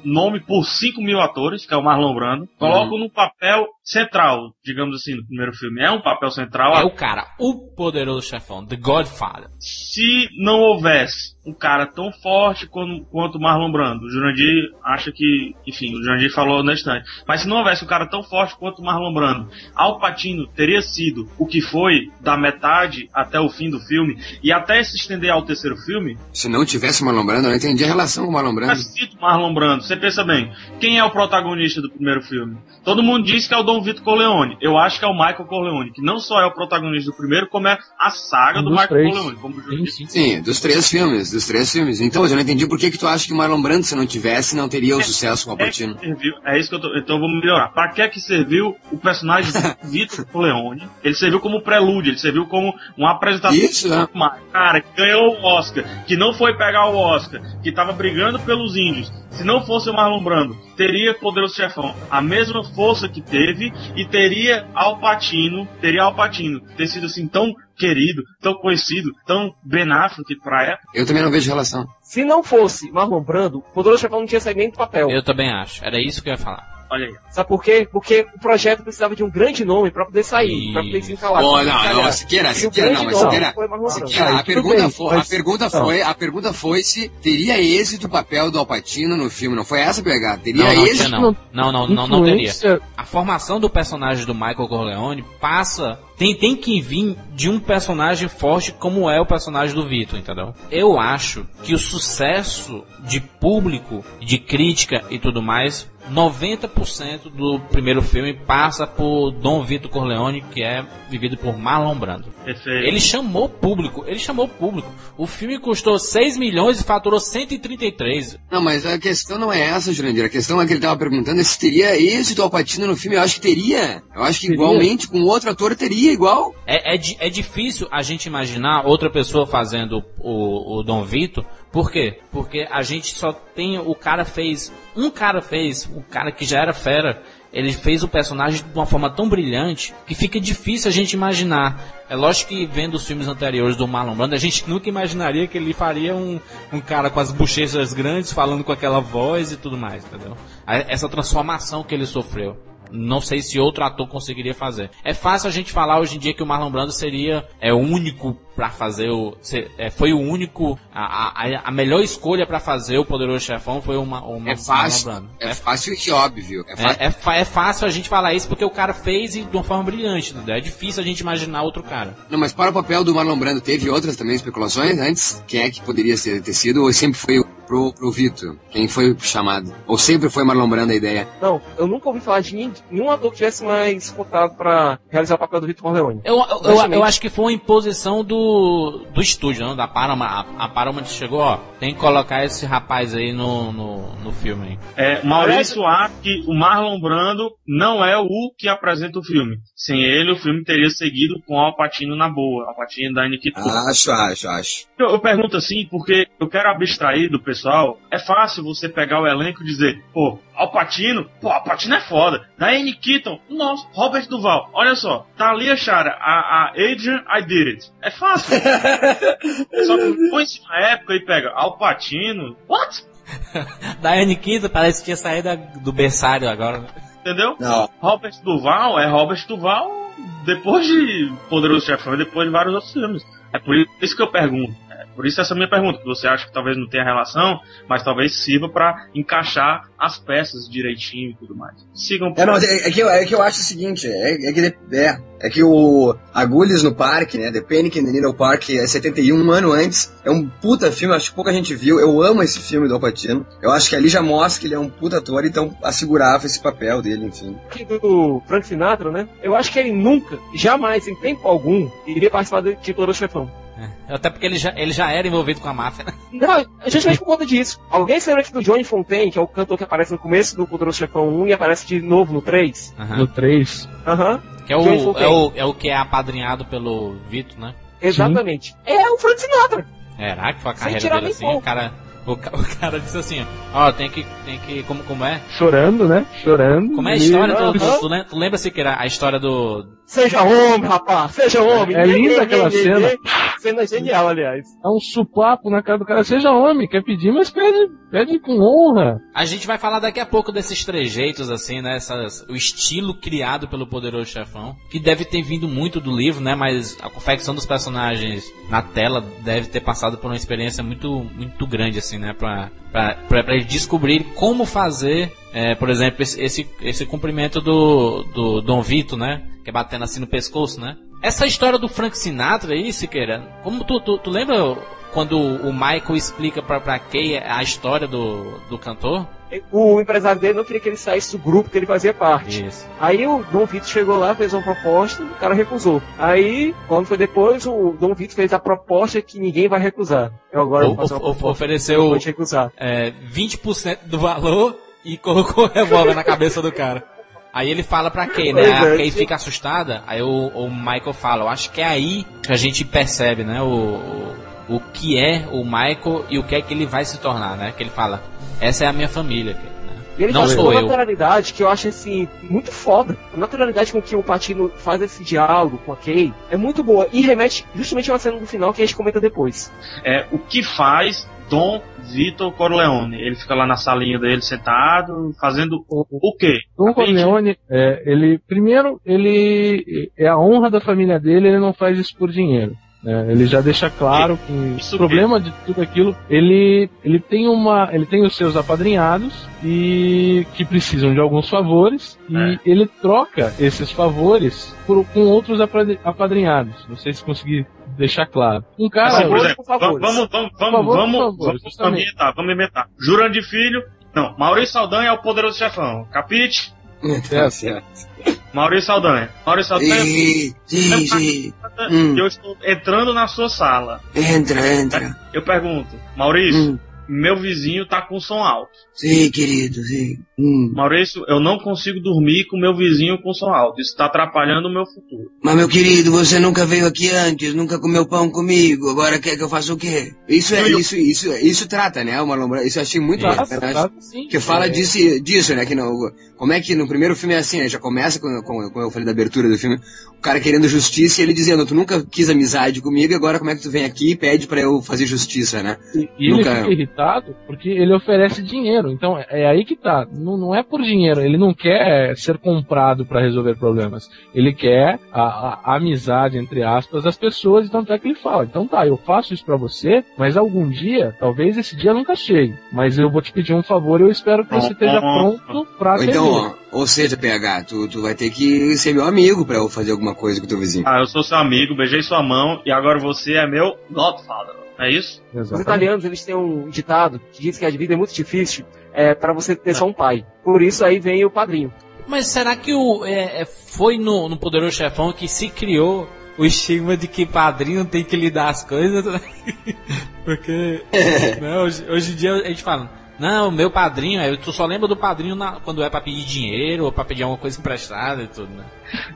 nome por 5 mil atores, que é o Marlon Brando, colocam no papel central, digamos assim, no primeiro filme. É um papel central. É o cara, o poderoso chefão, The Godfather. Se não houvesse um cara tão forte quanto, quanto o Marlon Brando, o Jurandir acha que, enfim, o Jurandir falou na instante, mas se não houvesse um cara tão forte quanto o Marlon Brando, Al Pacino teria sido o que foi da metade até o fim do filme e até se estender ao terceiro filme, Se não tivesse o Marlon Brando, eu não entendi a relação com o Marlon Brando. mas cito Marlon Brando, você pensa bem, quem é o protagonista do primeiro filme? Todo mundo diz que é o Dom Vito Corleone. Eu acho que é o Michael Corleone, que não só é o protagonista do primeiro, como é a saga Um do Michael três. Corleone. Como o sim. Sim, dos três filmes, dos três filmes. Então, mas eu não entendi por que, que tu acha que o Marlon Brando, se não tivesse, não teria o sucesso com o É, que serviu, é isso que eu tô. Então vamos melhorar. Pra que é que serviu o personagem do Vitor Corleone? Ele serviu como prelúdio, ele serviu como um apresentador. Isso, né? Cara, que ganhou o Oscar, que não foi pegar o Oscar, que tava brigando pelos índios. Se não fosse o Marlon Brando, teria Poderoso Chefão a mesma força que teve e teria Al Pacino, teria Al Pacino ter sido assim tão querido, tão conhecido, tão Ben Affleck pra época. Eu também não vejo relação. Se não fosse Marlon Brando, o Poderoso Chefão não tinha saído nem do papel. Eu também acho, era isso que eu ia falar. Olha aí. Sabe por quê? Porque o projeto precisava de um grande nome pra poder sair, pra poder se encalar. Pô, pra poder não, não, Siqueira, E o Siqueira, não, mas Siqueira. Siqueira, a pergunta, bem, foi, a mas- pergunta não. foi, a pergunta foi se teria êxito o papel do Alpatino no filme, não foi essa a pegada? Teria Não, não, êxito? não. Não, não, não, não teria. A formação do personagem do Michael Corleone passa. Tem, tem que vir de um personagem forte como é o personagem do Vitor, entendeu? Eu acho que o sucesso de público, de crítica e tudo mais, 90% do primeiro filme passa por Dom Vitor Corleone, que é vivido por Marlon Brando. Perfeito. Ele chamou público, ele chamou público. O filme custou 6 milhões e faturou 133. Não, mas a questão não é essa, Jurandir. A questão é que ele tava perguntando se teria êxito o Alpatino no filme. Eu acho que teria. Eu acho que Teria. igualmente com outro ator teria igual. É, é, é difícil a gente imaginar outra pessoa fazendo o, o Dom Vito. Por quê? Porque a gente só tem. O cara fez. Um cara fez, um cara que já era fera. Ele fez o personagem de uma forma tão brilhante que fica difícil a gente imaginar. É lógico que vendo os filmes anteriores do Marlon Brando, a gente nunca imaginaria que ele faria um, um cara com as bochechas grandes, falando com aquela voz e tudo mais, entendeu? Essa transformação que ele sofreu. Não sei se outro ator conseguiria fazer. É fácil a gente falar hoje em dia que o Marlon Brando seria é o único pra fazer o é, foi o único a, a, a melhor escolha pra fazer o Poderoso Chefão foi o, Ma- o Ma- É fácil. Brando. É fácil e óbvio. É fácil. É, é, é fácil a gente falar isso porque o cara fez e de uma forma brilhante. entendeu? É difícil a gente imaginar outro cara. Não, mas para o papel do Marlon Brando, teve outras também especulações antes? Quem é que poderia ser, ter sido? Ou sempre foi o- pro, pro Vitor? Quem foi chamado? Ou sempre foi Marlon Brando a ideia? Não, eu nunca ouvi falar de ninguém- nenhum ator que tivesse mais cotado pra realizar o papel do Vitor Corleone. Eu, eu, eu, eu acho que foi uma imposição do, do estúdio, não? da Paramount. A, a Paramount chegou, ó, tem que colocar esse rapaz aí no, no, no filme. aí. É, Maurício acha que o Marlon Brando não é o que apresenta o filme. Sem ele, o filme teria seguido com Al Pacino na boa. Al Pacino da Nikita. Acho, acho, acho. Eu, eu pergunto assim porque eu quero abstrair do pessoal. É fácil você pegar o elenco e dizer, pô, Al Pacino, pô, Al Pacino é foda. Diane Keaton, nossa, Robert Duval. Olha só, Thalia Chara, a, a Adrian, I did it. É fácil. só que põe isso na época e pega Al Pacino, what? Diane Keaton parece que tinha saído do berçário agora. né? Entendeu? Não. Robert Duval é Robert Duval depois de Poderoso Chefão e depois de vários outros filmes. É por isso que eu pergunto. É por isso essa minha pergunta, que você acha que talvez não tenha relação, mas talvez sirva pra encaixar as peças direitinho e tudo mais. Sigam por É, não, é, é que eu, é que eu acho o seguinte, é, é que é, é que o Agulhas no Parque, né, The Panic in the Needle Park, é 71, um ano antes, é um puta filme, acho que pouca gente viu, eu amo esse filme do Al Pacino, eu acho que ali já mostra que ele é um puta ator, então assegurava esse papel dele, enfim. Do Frank Sinatra, né? Eu acho que ele nunca, jamais, em tempo algum, iria participar de de Poderoso Chefão. Até porque ele já, ele já era envolvido com a máfia. né? Não, justamente por conta disso. Alguém se lembra aqui do Johnny Fontaine, que é o cantor que aparece no começo do Poderoso Chefão 1 e aparece de novo no 3? Aham. No 3. Aham. Que é o, é, o, é o que é apadrinhado pelo Vito, né? Exatamente. É o Frank Sinatra. Será que foi a carreira dele assim? pouco. O cara, o, o cara disse assim, ó, tem que, tem que, como, como é? Chorando, né? Chorando. Como é a E- história? Tu, tu, tu, tu lembra se que era a história do... Seja homem, rapaz. Seja homem. É linda aquela cena. Cena genial, aliás. Dá um supapo na cara do cara. Seja homem, quer pedir, mas pede, pede com honra. A gente vai falar daqui a pouco desses trejeitos, assim, né? Essas, o estilo criado pelo Poderoso Chefão, que deve ter vindo muito do livro, né? Mas a confecção dos personagens na tela deve ter passado por uma experiência muito, muito grande, assim, né? Pra, pra, pra, pra eles descobrirem como fazer, é, por exemplo, esse, esse, esse cumprimento do, do Dom Vito, né? Que é batendo assim no pescoço, né? Essa história do Frank Sinatra aí, Siqueira, como tu, tu, tu lembra quando o Michael explica pra, pra Kay a história do, do cantor? O empresário dele não queria que ele saísse do grupo que ele fazia parte. Isso. Aí o Dom Vito chegou lá, fez uma proposta, o cara recusou. Aí, quando foi depois, o Dom Vito fez a proposta que ninguém vai recusar. Eu agora vou O- fazer uma o- proposta que ofereceu é, 20% do valor e colocou o revólver na cabeça do cara. Aí ele fala pra Kay, né? Pois A é, Kay sim. fica assustada, aí o, o Michael fala, eu acho que é aí que a gente percebe, né? O, o, o que é o Michael e o que é que ele vai se tornar, né? Que ele fala, essa é a minha família. Kay, né? E ele Não faz sou uma eu. naturalidade que eu acho assim, muito foda. A naturalidade com que o Patino faz esse diálogo com a Kay é muito boa. E remete justamente a uma cena do final que a gente comenta depois. É o que faz Dom Vitor Corleone. Ele fica lá na salinha dele sentado, fazendo o, o quê? Dom Corleone, é, ele, primeiro, ele é a honra da família dele, ele não faz isso por dinheiro. né? ele já deixa claro que o problema de tudo aquilo, ele, ele tem uma, ele tem os seus apadrinhados e que precisam de alguns favores e É. ele troca esses favores por, com outros apad- apadrinhados. Não sei se consegui deixar claro. Um cara, Assim, por exemplo, por vamos, vamos, Por vamos, favor, vamos, favor, vamos justamente. ambientar, vamos inventar. Jurandir Filho, não, Maurício Saldanha é o poderoso chefão. Capite? Tá certo. Maurício Saldanha. Maurício Saldanha. Sim, sim. Hum. Eu estou entrando na sua sala. Entra, entra. Eu pergunto, Maurício, Hum. Meu vizinho tá com som alto. Sim, querido, sim. Hum. Maurício, eu não consigo dormir com meu vizinho com som alto. Isso está atrapalhando o meu futuro. Mas, meu querido, você nunca veio aqui antes, nunca comeu pão comigo, agora quer que eu faça o quê? Isso é, Eu- isso, isso, isso trata, né, uma lombra, isso eu achei muito Tá, tá, sim. Que fala É, disso, disso, né? Que não, como é que no primeiro filme é assim, né? Já começa com, com, como eu falei da abertura do filme, cara querendo justiça e ele dizendo, tu nunca quis amizade comigo, e agora como é que tu vem aqui e pede pra eu fazer justiça, né? E e ele Nunca- fica irritado porque ele oferece dinheiro. Então é é aí que tá. Não, não é por dinheiro. Ele não quer ser comprado para resolver problemas. Ele quer a, a- a amizade, entre aspas, das pessoas. Então é que ele fala: então tá, eu faço isso para você, mas algum dia, talvez esse dia nunca chegue. Mas eu vou te pedir um favor e eu espero que você esteja pronto para Ou atender. então, ó, ou seja, PH, tu, tu vai ter que ser meu amigo pra eu fazer alguma coisa com o teu vizinho. Ah, eu sou seu amigo, beijei sua mão e agora você é meu Godfather. É isso? Os Exatamente. italianos, eles têm um ditado que diz que a vida é muito difícil é, para você ter só um pai. Por isso aí vem o padrinho. Mas será que o, é, é, foi no, no Poderoso Chefão que se criou o estigma de que padrinho tem que lhe dar as coisas? Porque né, hoje, hoje em dia a gente fala, não, meu padrinho, é, tu só lembra do padrinho na- quando é pra pedir dinheiro ou pra pedir alguma coisa emprestada e tudo, né?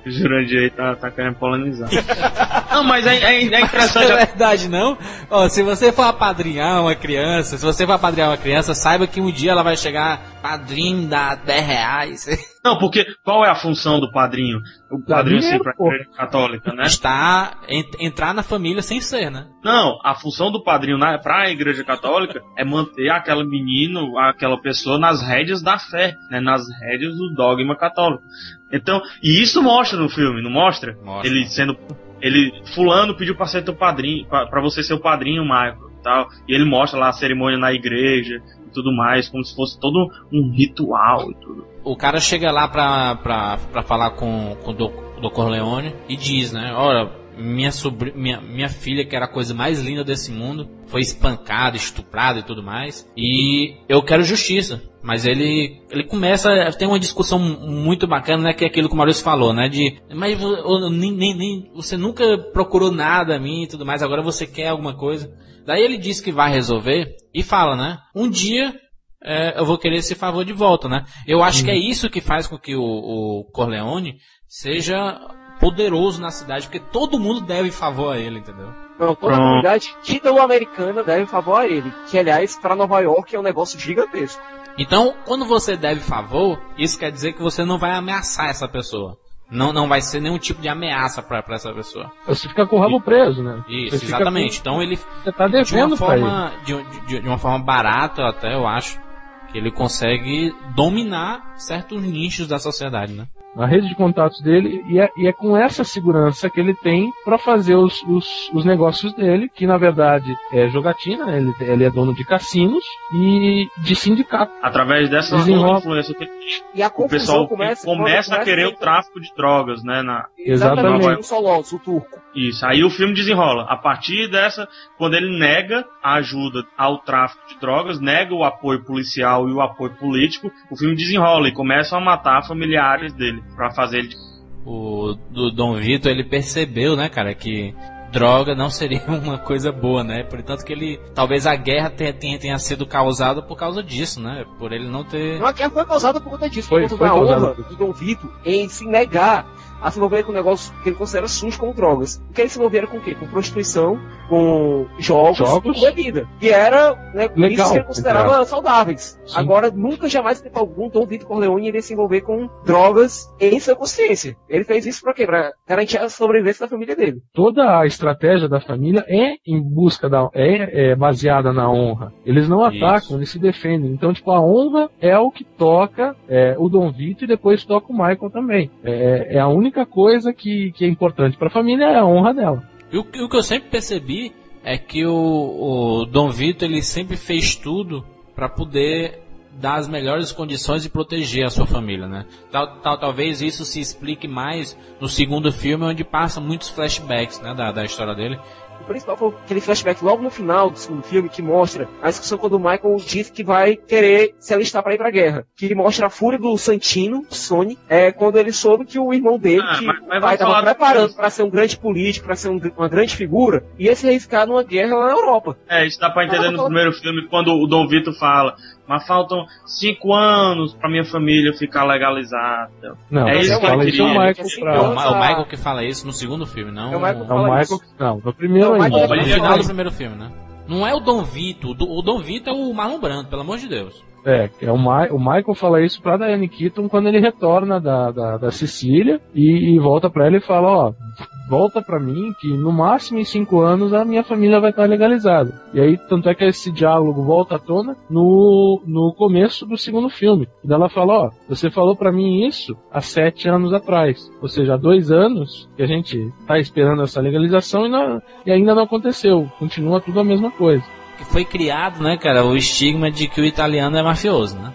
O Jurandir aí tá, tá querendo polemizar. não, mas é, é, é Não interessante. é verdade, não? Ó, se você for apadrinhar uma criança, se você for apadrinhar uma criança, saiba que um dia ela vai chegar, padrinho dá 10 reais. Não, porque qual é a função do padrinho? O padrinho, dinheiro, sim, pra pô. igreja católica, né? Está, en- entrar na família sem ser, né? Não, a função do padrinho na, pra igreja católica é manter aquela menino, aquela pessoa nas rédeas da fé, né? Nas rédeas do dogma católico. Então, e isso mostra no filme, não mostra? Mostra. Ele sendo. Ele. Fulano pediu pra ser teu padrinho, pra, pra você ser o padrinho, Michael tal. E ele mostra lá a cerimônia na igreja e tudo mais, como se fosse todo um ritual e tudo. O cara chega lá pra, pra, pra falar com, com o do Corleone e diz, né? Olha, minha, sobri, minha, minha filha, que era a coisa mais linda desse mundo, foi espancada, estuprada e tudo mais. E eu quero justiça. Mas ele, ele começa, tem uma discussão muito bacana, né? Que é aquilo que o Maurício falou, né? De, mas nem, nem, nem- você nunca procurou nada a mim e tudo mais, agora você quer alguma coisa. Daí ele diz que vai resolver e fala, né? Um dia é, eu vou querer esse favor de volta, né? Eu acho que é isso que faz com que o, o Corleone seja poderoso na cidade, porque todo mundo deve favor a ele, entendeu? Não, toda a comunidade ítalo-americana deve favor a ele. Que, aliás, para Nova York é um negócio gigantesco. Então, quando você deve favor, isso quer dizer que você não vai ameaçar essa pessoa. Não, não vai ser nenhum tipo de ameaça pra, pra essa pessoa. Você fica com o rabo preso, né? Isso, exatamente. Então ele, com- Você tá de uma devendo pra ele. forma, de, de, de uma forma barata até, eu acho, que ele consegue dominar certos nichos da sociedade, né? A rede de contatos dele, e é, e é com essa segurança que ele tem para fazer os, os, os negócios dele, que na verdade é jogatina, ele, ele é dono de cassinos e de sindicato. Através dessa influência que E a o pessoal começa, começa, a querer o tráfico de drogas, né? Na, Exatamente. Exatamente. O Solos, o turco. Isso. Aí o filme desenrola. A partir dessa, quando ele nega a ajuda ao tráfico de drogas, nega o apoio policial e o apoio político, o filme desenrola e começam a matar familiares dele pra fazer ele. O do Dom Vitor, ele percebeu, né, cara, que droga não seria uma coisa boa, né? Portanto que ele, talvez a guerra tenha, tenha, tenha sido causada por causa disso, né? Por ele não ter... Não, a guerra foi causada por conta disso, Foi- por conta foi da causada honra do Dom Vito em se negar a se envolver com um negócio que ele considera sujo como drogas. Porque ele se envolvia com o quê? Com prostituição, com jogos, Jogos. e com bebida. E era né, Legal, isso que ele considerava saudáveis. Sim. Agora, nunca jamais em tempo algum Dom Vito Corleone iria se envolver com drogas em sua consciência. Ele fez isso pra quê? Pra garantir a sobrevivência da família dele. Toda a estratégia da família é em busca da é, é baseada na honra. Eles não Isso. atacam, eles se defendem. Então, tipo, a honra é o que toca é, o Dom Vito e depois toca o Michael também. É, é a única coisa que, que é importante para a família é a honra dela. E o, o que eu sempre percebi é que o, o Dom Vitor ele sempre fez tudo para poder dar as melhores condições e proteger a sua família, né? Tal, tal- talvez isso se explique mais no segundo filme, onde passa muitos flashbacks, né, da, da história dele. O principal foi aquele flashback logo no final do segundo filme que mostra a discussão quando o Michael diz que vai querer se alistar para ir pra guerra. Que mostra a fúria do Santino, Sony, é, quando ele soube que o irmão dele, Ah, que mas- mas pai preparando para ser um grande político, para ser um- uma grande figura, ia se arriscar numa guerra lá na Europa. É, isso dá pra entender no primeiro filme, quando o Dom Vito fala, mas faltam cinco anos pra minha família ficar legalizada. Não, É isso que ele isso é o queria. Michael Assim, É o, pra. Ma- o Michael que fala isso no segundo filme, não É o Michael É o fala Michael isso. Não, no primeiro Não, o ainda. No Ele final do primeiro filme, né? Não é o Dom Vito, o Dom Vito é o Marlon Brando, pelo amor de Deus. É, é o, Ma o Michael fala isso pra Diane Keaton quando ele retorna da, da, da Sicília e, e volta pra ela e fala, ó, volta pra mim que no máximo em cinco anos a minha família vai estar legalizada. E aí, tanto é que esse diálogo volta à tona no, no começo do segundo filme. E ela fala, ó, você falou pra mim isso há sete anos atrás. Ou seja, há dois anos que a gente tá esperando essa legalização e, não- e ainda não aconteceu. Continua tudo a mesma coisa. Que foi criado, né, cara, o estigma de que o italiano é mafioso, né?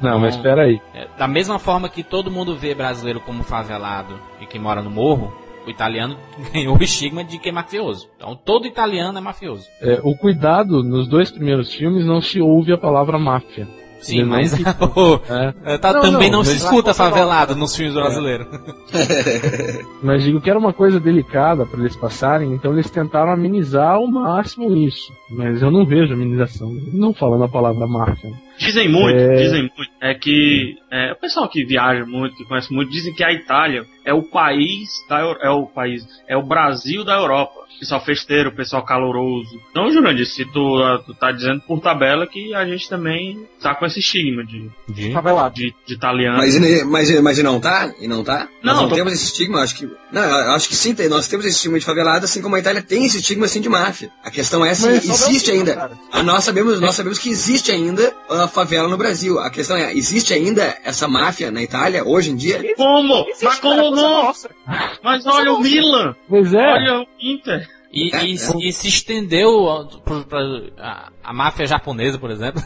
Não, mas espera aí. É, da mesma forma que todo mundo vê brasileiro como favelado e que mora no morro, o italiano ganhou o estigma de que é mafioso. Então todo italiano é mafioso. É, o cuidado nos dois primeiros filmes não se ouve a palavra máfia. Sim, mas o- É, tá- Não, também não, não, se escuta favelado nos filmes brasileiros. mas digo que era uma coisa delicada para eles passarem, então eles tentaram amenizar ao máximo isso. Mas eu não vejo amenização, não falando a palavra máfia. Dizem muito, É. dizem muito, é que é, o pessoal que viaja muito, que conhece muito, dizem que a Itália é o país da Eu- é o país, é o Brasil da Europa. Pessoal festeiro, pessoal caloroso. Então, Jurandir, se tu, ah, tu tá dizendo por tabela que a gente também tá com esse estigma de, Favelado. de, de italiano. Mas, e- mas, mas e não tá? E não tá? Não, nós não tô- temos esse estigma, acho que. Não, eu acho que sim, nós temos esse estigma de favelado, assim como a Itália tem esse estigma assim de máfia. A questão é assim, Mas existe ainda. cara. Ah, Nós sabemos, nós sabemos que existe ainda favela no Brasil. A questão é, existe ainda essa máfia na Itália hoje em dia? Como? Existe, Mas como não? mostra. Mas olha o Milan, Pois é, olha o Inter. E, É, e- é. e se estendeu ó, pro- pra, a, a máfia japonesa, por exemplo.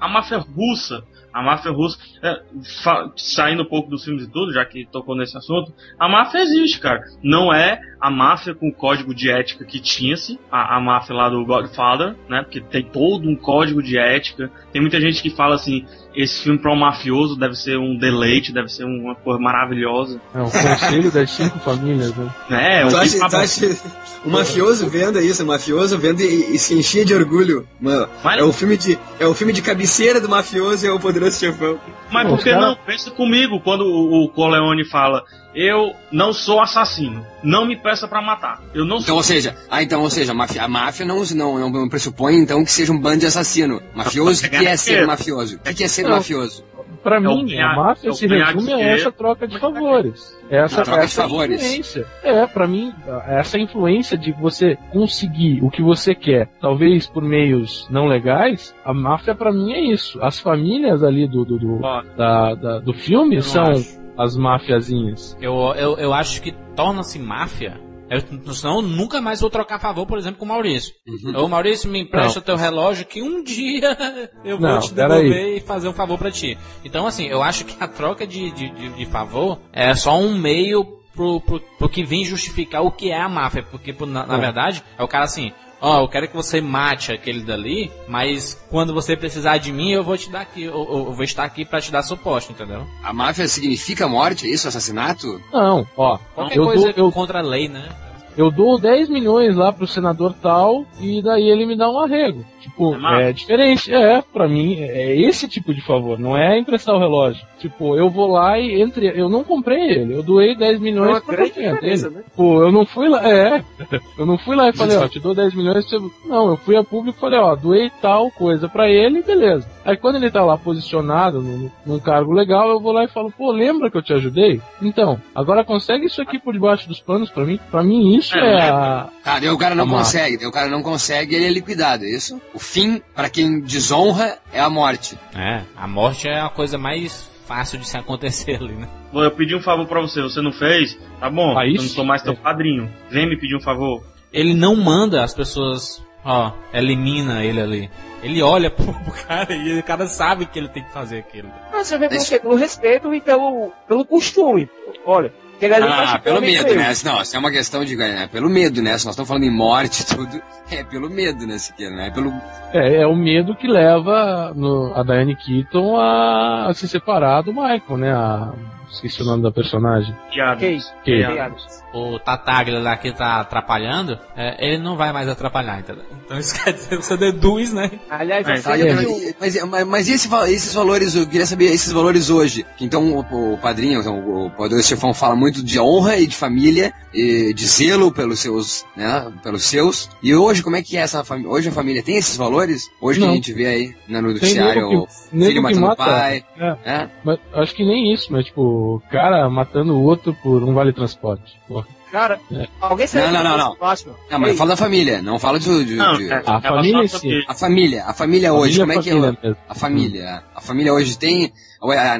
A máfia russa, a máfia russa, é, saindo um pouco dos filmes e tudo, já que tocou nesse assunto, a máfia existe, cara. Não é a máfia com o código de ética que tinha-se, a, a máfia lá do Godfather, né? Porque tem todo um código de ética. Tem muita gente que fala assim, esse filme para um mafioso deve ser um deleite, deve ser uma coisa maravilhosa. é o conselho das cinco famílias, né? Né? Tu o acha, que tu acha- o mafioso vendo isso, o mafioso vendo e, e se enchia de orgulho. Mano, Mas- é o filme de é o filme de cabeceira do mafioso é o poderoso chefão. Mas por que não? Pensa comigo quando o, o Corleone fala: Eu não sou assassino. Não me peça pra matar. Eu não Então, sou. ou seja, ah, então, ou seja, a máfia, a máfia não, não, não pressupõe, então, que seja um bando de assassino. Mafioso, o que é ser mafioso? O que é ser Não. mafioso? Pra É mim, ganhar- a máfia é se resume a essa troca de favores. Essa, A troca de essa favores. influência. É, pra mim, essa influência de você conseguir o que você quer, talvez por meios não legais, a máfia pra mim é isso. As famílias ali do, do, do, da, da- do filme são acho. As mafiazinhas. Eu, eu, eu acho que torna-se máfia. Eu, senão eu nunca mais vou trocar favor, por exemplo, com o Maurício. Uhum. Ô Maurício, me empresta teu relógio que um dia eu vou Não, te devolver e fazer um favor pra ti. Então, assim, eu acho que a troca de, de, de, de favor é só um meio pro, pro, pro que vem justificar o que é a máfia. Porque, na, na É. verdade, é o cara assim. Ó, eu quero que você mate aquele dali, mas quando você precisar de mim, eu vou te dar aqui, eu, eu- vou estar aqui pra te dar suporte, entendeu? A máfia significa morte, é isso? Assassinato? Não, ó, Qualquer eu coisa dou, eu, contra a lei, né? Eu dou 10 milhões lá pro senador tal e daí ele me dá um arrego. Tipo, É é diferente. É, pra mim, é esse tipo de favor, não é emprestar o relógio. Tipo, eu vou lá e entre. Eu não comprei ele, eu doei 10 É milhões uma pra dele. né? Pô, eu não fui lá, é. Eu não fui lá e falei, ó, te dou 10 milhões você. Não, eu fui a público e falei, ó, doei tal coisa pra ele e beleza. Aí quando ele tá lá posicionado num, num cargo legal, eu vou lá e falo, pô, lembra que eu te ajudei? Então, agora consegue isso aqui por debaixo dos panos pra mim? Pra mim isso É, é, a. Tá, daí o cara não consegue, daí o cara não consegue, ele é liquidado, é isso? O fim, pra quem desonra, é a morte. É, a morte é a coisa mais fácil de se acontecer ali, né? eu pedi um favor pra você, você não fez? Tá bom, Ah, eu isso? não sou mais teu É. padrinho. Vem me pedir um favor. Ele não manda as pessoas, ó, elimina ele ali. Ele olha pro, pro cara e o cara sabe que ele tem que fazer aquilo. Ah, você vê pelo Isso. quê? Pelo respeito e pelo, pelo costume. Olha, Ah, faz pelo medo, né? Não, isso é uma questão de ganhar. É pelo medo, né? Se nós estamos falando em morte e tudo, é pelo medo, né, Siqueira? Né? É pelo... É, é o medo que leva no- a Diane Keaton a, a se separar do Michael, né? A, esqueci o nome da personagem. Que- ok, Adams. O Tataglia lá que tá atrapalhando, é, ele não vai mais atrapalhar, entendeu? Então isso quer dizer que você deduz, né? Aliás, É, que o- mas, mas, mas e esse va- esses valores, eu queria saber esses valores hoje. Então o, o padrinho, então, o poderoso chefão fala muito de honra e de família, e de zelo pelos seus, né, pelos seus. E hoje, como é que é essa família? Hoje a família tem esses valores? Hoje que Não. a gente vê aí né, no noticiário, o que, filho que matando o mata. pai. É, né? mas acho que nem isso, mas tipo, o cara matando o outro por um vale transporte. Cara, É. alguém Não, não, não, não. Batman. Não, mas fala da família, não fala de... de- Não, de- é, A ela família em só si. porque- A família, a família hoje, Família, como é que é? família mesmo. A família. A família hoje tem.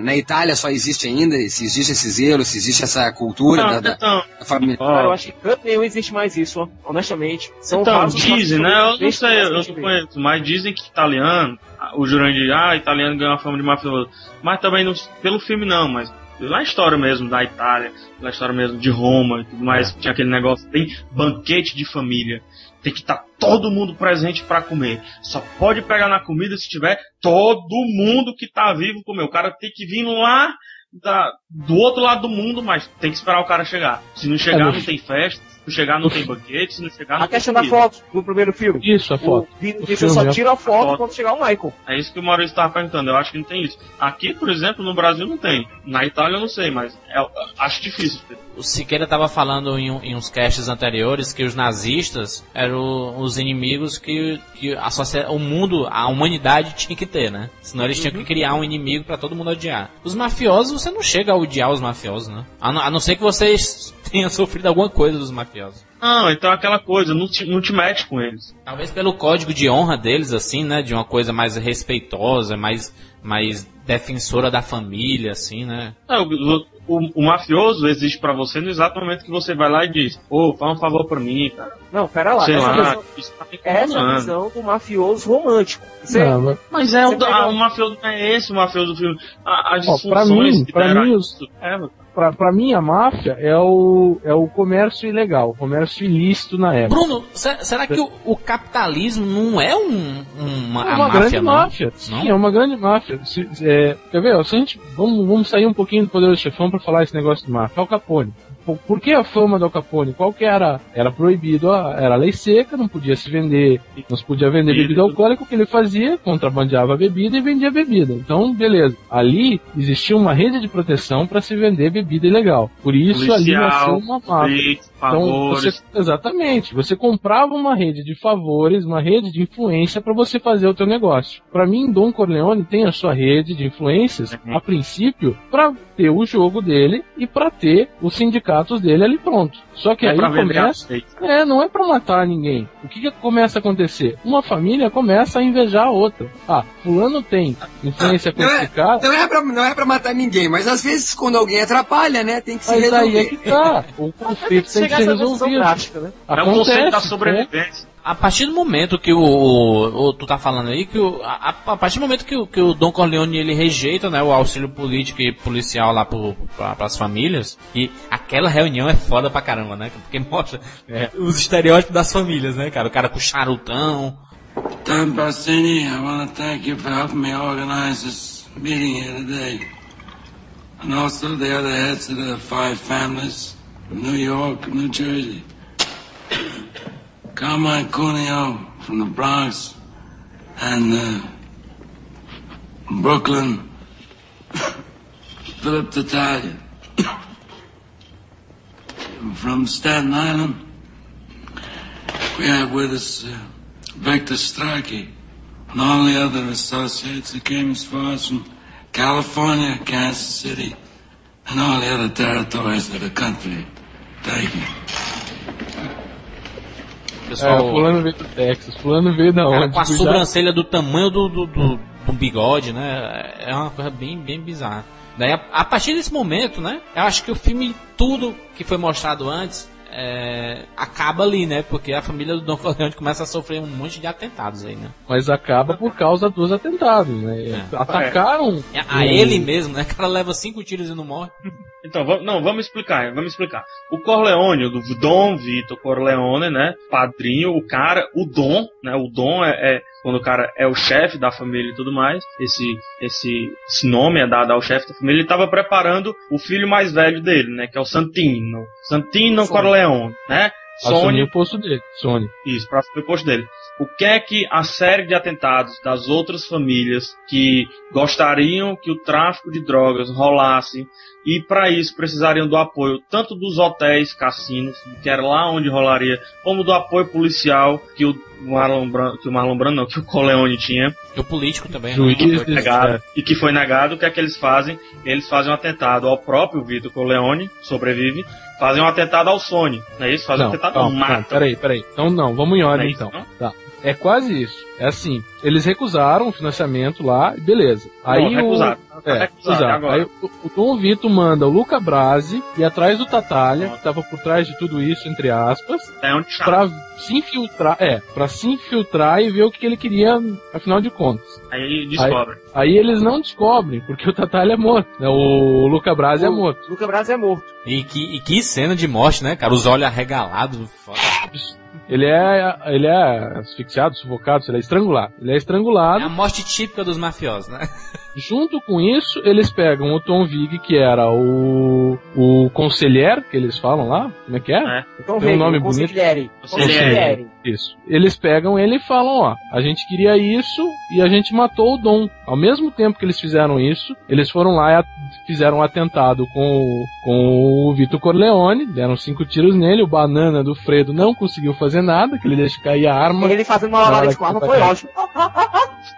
Na Itália só existe ainda, se existe esse zelo, se existe essa cultura Não, da, da- então, da família. ó, Cara, eu acho que canto nenhum existe mais isso, ó, honestamente. São Então, dizem, né? Eu não sei, eu não vê. conheço, mas dizem que italiano, o Jurandir, ah, italiano ganhou a fama de mafioso. Mas também, não, pelo filme não, mas pela história mesmo da Itália, pela história mesmo de Roma e tudo mais, tinha aquele negócio, tem banquete de família. Tem que estar todo mundo presente pra comer. Só pode pegar na comida se tiver todo mundo que tá vivo comer. O cara tem que vir lá da, do outro lado do mundo, mas tem que esperar o cara chegar. Se não chegar, É, não tem festa. Não chegar, não tem banquete. Se não chegar, não A tem questão da foto no primeiro filme. Isso, a foto. O filme, eu só né? tiro a foto, A foto. quando chegar o Michael. É isso que o Maurício estava perguntando. Eu acho que não tem isso. Aqui, por exemplo, no Brasil não tem. Na Itália eu não sei, mas é- acho difícil. O Siqueira tava falando em, em uns casts anteriores que os nazistas eram os inimigos que, que a o mundo, a humanidade tinha que ter, né? Senão eles tinham que criar um inimigo pra todo mundo odiar. Os mafiosos, você não chega a odiar os mafiosos, né? A, não- a não ser que vocês tenham sofrido alguma coisa dos mafiosos. Não, então é aquela coisa, não te, não te mete com eles. Talvez pelo código de honra deles, assim, né? De uma coisa mais respeitosa, mais, mais defensora da família, assim, né? Não, o, o- o mafioso existe pra você no exato momento que você vai lá e diz, ô, faz um favor pra mim, cara. Não, pera lá. Sei essa, lá, visão, tá me essa é visão do mafioso romântico. Você, Não, mas- Mas é, o, pega- ah, o mafioso não é esse o mafioso do filme. A- As Ó, pra mim- que pra deram mim, isso. É, pra, pra mim, a máfia é o, é o comércio ilegal, o comércio ilícito na época. Bruno, se- será que o, o capitalismo não é um, uma, É uma máfia, grande não? máfia. Sim, Não? é uma grande máfia. Se- é, quer ver? Se a gente, vamos, vamos sair um pouquinho do Poderoso Chefão pra falar esse negócio de máfia. Al Capone. Por, que a fama do Al Capone? Qual que era? Era proibido, a- era lei seca, não podia se vender, não se podia vender bebida alcoólica, o que ele fazia? Contrabandeava a bebida e vendia bebida. Então, beleza. Ali existia uma rede de proteção para se vender bebida ilegal. Por isso ali Policial, nasceu uma máfia. Então, você, exatamente. Você comprava uma rede de favores, uma rede de influência para você fazer o teu negócio. Para mim, Dom Corleone tem a sua rede de influências, Uhum. a princípio, para ter o jogo dele e para ter os sindicatos dele ali pronto. Só que é aí começa. É, não é pra matar ninguém. O que, que começa a acontecer? Uma família começa a invejar a outra. Ah, fulano tem influência com Não esse é, cara. não, é pra, não é pra matar ninguém, mas às vezes quando alguém atrapalha, né, tem que se Mas resolver. aí é que tá. O conflito tem que ser resolvido. drástica, né? É o conceito da Acontece, né? A partir do momento que o, o- o- tu tá falando aí que o, a, a partir do momento que o, que o Don Corleone ele rejeita, né, o auxílio político e policial lá pro, pra, pras famílias, e aquela reunião é foda pra caramba, né? Porque mostra é, os estereótipos das famílias, né, cara? O cara com charutão. Tom Bassini, I want to thank you for helping me organize this meeting here today. And also the other heads of the five families from New York New Jersey. Carmine Cuneo from the Bronx and uh, Brooklyn. Philip Tatalia. from Staten Island. We have with us uh, Victor Strachey and all the other associates that came as far as from California, Kansas City, and all the other territories of the country. Thank you. É, Pessoal, fulano veio do Texas, fulano veio da cara onde? com a sobrancelha do tamanho do, do, do, do bigode, né? É uma coisa bem, bem bizarra. Daí, a, a partir desse momento, né? Eu acho que o filme, tudo que foi mostrado antes, é, acaba ali, né? Porque a família do Don Corleone começa a sofrer um monte de atentados aí, né? Mas acaba por causa dos atentados, né? É. Atacaram. É, A ele mesmo, né? O cara leva cinco tiros e não morre. Então, vamos, não, vamos explicar, vamos explicar. O Corleone, do Dom Vitor Corleone, né? Padrinho, o cara, o Dom, né? O Dom é, é quando o cara é o chefe da família e tudo mais. Esse, esse, esse nome é dado ao chefe da família. Ele estava preparando o filho mais velho dele, né? Que é o Santino. Santino Corleone, né? Sony, o posto dele, Sony. isso, para o posto dele. O que é que a série de atentados das outras famílias que gostariam que o tráfico de drogas rolasse e para isso precisariam do apoio tanto dos hotéis, cassinos, que era lá onde rolaria, como do apoio policial que o Marlon Brando, que o Marlon Brando não, que o Coleone tinha E o político também, Juiz. né? que foi negado, e que foi negado, o que é que eles fazem? Eles fazem um atentado ao próprio Vitor Corleone, sobrevive, fazem um atentado ao Sony, não é isso? Fazem Não, um atentado, não, calma, matam. peraí, peraí. Então não, vamos em ordem Não é isso, então. não? Tá. É quase isso. É assim, eles recusaram o financiamento lá, e beleza. Aí Não, recusaram. o é, Recusaram. Aí o, o Dom Vito manda o Luca Brasi e atrás do Tatalha, que tava por trás de tudo isso, entre aspas, É está. pra se infiltrar, é, pra se infiltrar e ver o que ele queria, afinal de contas. Aí descobre. Aí eles não descobrem, porque o Tatalha é morto, né? O Luca Brasi é O morto. Luca Braz é morto. E que, e que cena de morte, né, cara? Os olhos arregalados. Foda. Ele é, ele é asfixiado, sufocado, sei lá, estrangulado. Ele é É estrangulado. a morte típica dos mafiosos, né? Junto com isso, eles pegam o Tom Vig, que era o, o conselheiro, que eles falam lá, como é que é? É. Então Tem um vem, nome o bonito. Consigliere. Consigliere. Isso. Eles pegam ele e falam, ó, a gente queria isso e a gente matou o Dom. Ao mesmo tempo que eles fizeram isso, eles foram lá e fizeram um atentado com, o- com o Vitor Corleone, deram cinco tiros nele, o banana do Fredo não conseguiu fazer nada, que ele deixa cair a arma. Ele fazendo uma hora com arma foi ótimo.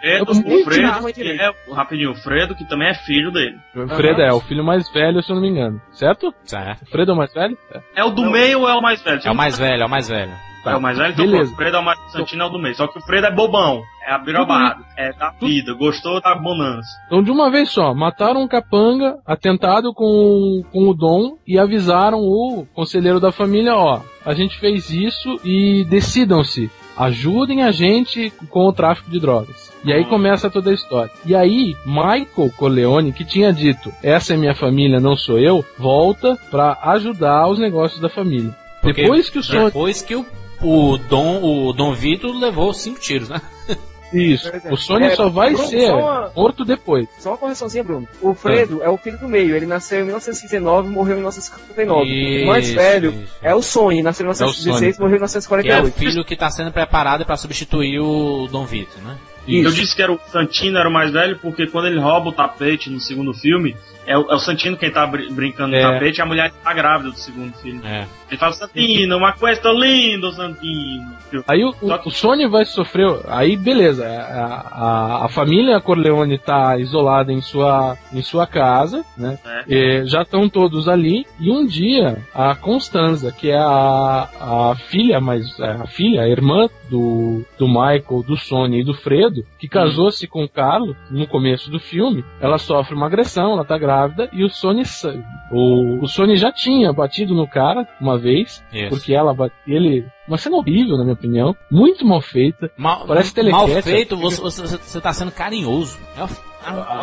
Fredo, Eu o Fredo, que é, o- rapidinho, o Fredo, que também é filho dele. O Fredo é o filho mais velho, se eu não me engano. Certo? Certo. O Fredo é o mais velho? É. É o do meio ou é o mais velho? É o mais velho, é o mais velho. É o mais velho? Beleza. pronto, o Fredo é o mais Santino é o do meio. Só que o Fredo é bobão, é abirobado, é da vida, gostou da bonança. Então, de uma vez só, mataram o capanga, atentado com, com o Dom e avisaram o conselheiro da família, ó, a gente fez isso e decidam-se, ajudem a gente com o tráfico de drogas. E aí Hum. começa toda a história. E aí, Michael Corleone, que tinha dito, essa é minha família, não sou eu, volta pra ajudar os negócios da família. Porque Depois que o Sony Depois que o, o Dom, o Dom Vito levou cinco tiros, né? Isso. É. O Sony É, só vai Bruno, ser só uma- morto depois. Só uma correçãozinha, Bruno. O Fredo é o filho do meio. Ele nasceu em 1919 e morreu em 1959. o mais Isso, velho isso. é o Sony. Nasceu em É o 1916 e morreu em Que é o 1948. filho que tá sendo preparado pra substituir o Dom Vito, né? Eu Isso. disse que era o Santino era o mais velho porque quando ele rouba o tapete no segundo filme, é o, é o Santino quem tá brin- brincando É. no tapete e a mulher tá grávida do segundo filme. É. Ele fala, Santino, uma questa lindo, Santino. Aí o, Só que- o, o Sony vai sofrer. Aí beleza, a, a, a família Corleone tá isolada em sua, em sua casa, né? É. Já estão todos ali. E um dia a Constanza, que é a, a filha, mas é a filha, a irmã do, do Michael, do Sony e do Fredo, que casou-se com o Carlos no começo do filme, ela sofre uma agressão, ela tá grávida e o Sony sa- o, o Sony já tinha batido no cara uma vez, Isso. porque ela bate- ele uma cena horrível na minha opinião, muito mal feita. Mal, Parece mal telequete. feito, você, você, você tá sendo carinhoso. É uma,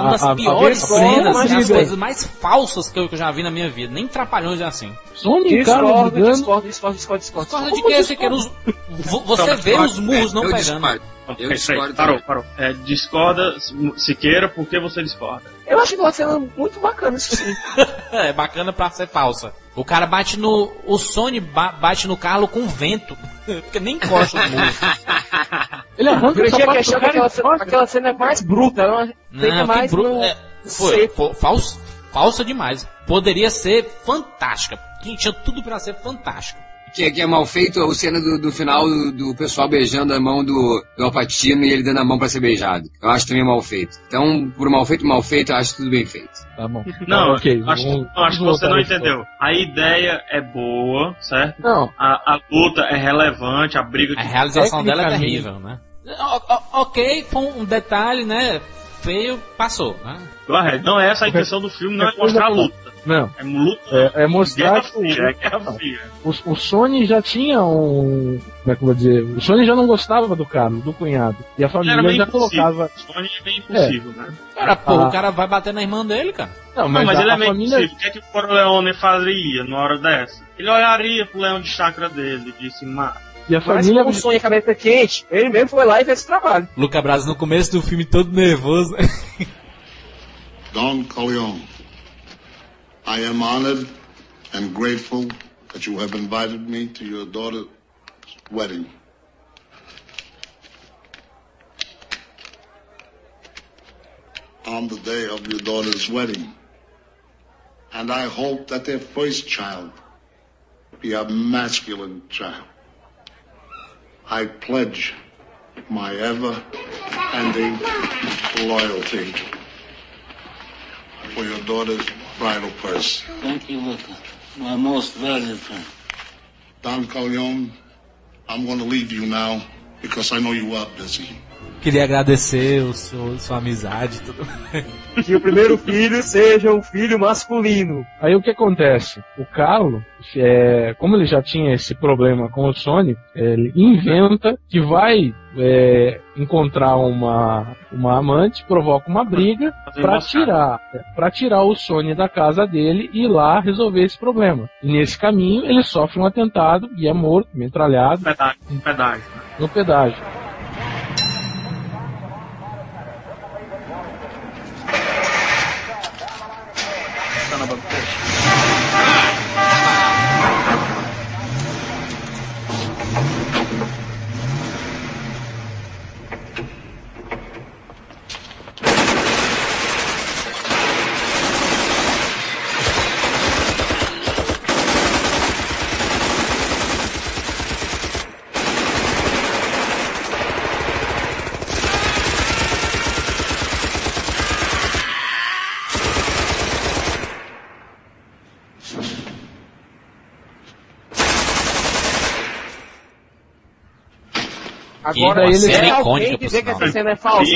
é das A- a- piores a- cenas, a- as coisas mais falsas que eu, que eu já vi na minha vida. Nem trapalhões é assim. Sony Carlos Discordo, brigando. discordo, discordo, discordo, discordo. Discorda de que você quer os. vo- Você Não, vê os murros não pegando. Eu Peraí, discordo Parou, parou. É, discorda, Siqueira, por que você discorda? Eu acho que uma cena muito bacana, isso sim. É bacana pra ser falsa. O cara bate no. O Sony ba- bate no Carlo com vento. Porque nem encosta os. Ele arranca o sapato que aquela, cena, aquela cena é mais bruta, ela é Não, que mais bru... no... é, foi, foi falsa, falsa demais. Poderia ser fantástica. Que Tinha tudo pra ser fantástica. Que, que é mal feito a cena do, do final do, do pessoal beijando a mão do, do Alpatino e ele dando a mão pra ser beijado. Eu acho também mal feito. Então, por mal feito, mal feito, eu acho tudo bem feito. Tá bom. Não, Tá, ok. acho, vamos- não, acho que você não entendeu. A ideia é boa, certo? Não, A, a luta é relevante, a briga A realização dela é terrível, né? O- o- ok, foi um detalhe, né? Feio, passou, né? Correto. Não é essa a intenção do filme, não é mostrar a luta. Não. É luta. É, é mostrar que o, Fria, é Guerra Fria. o, o Sony já tinha um. Como é que eu vou dizer? O Sony já não gostava do Carlos, do cunhado. E a família já impossível. colocava. Sony é meio impossível, né? Cara, pô, Ah. o cara vai bater na irmã dele, cara. Não, Não, mas, mas a, ele é meio família. impossível. O que é que o Corleone faria numa hora dessa? Ele olharia pro leão de chakra dele e disse, mata. E a Mas família. como o sonho é cabeça quente, ele mesmo foi lá e fez esse trabalho. Luca Braz no começo do filme todo nervoso. Don Corleone, I am honored and grateful that you have invited me to your daughter's wedding. On the day of your daughter's wedding. And I hope that their first child be a masculine child. I pledge my ever-ending loyalty for your daughter's bridal purse. Thank you, Luca. My most valued friend. Don Corleone, I'm going to leave you now because I know you are busy. Queria agradecer o seu, sua amizade e tudo. Que o primeiro filho seja um filho masculino. Aí o que acontece? O Carlo, é, como ele já tinha esse problema com o Sony, ele inventa que vai é, encontrar uma, uma amante, provoca uma briga para tirar, para tirar o Sony da casa dele e ir lá resolver esse problema. E nesse caminho ele sofre um atentado e é morto, metralhado Pedágio, um pedágio. no pedágio. Agora, Cena alguém icônica, por dizer que essa cena é falsa,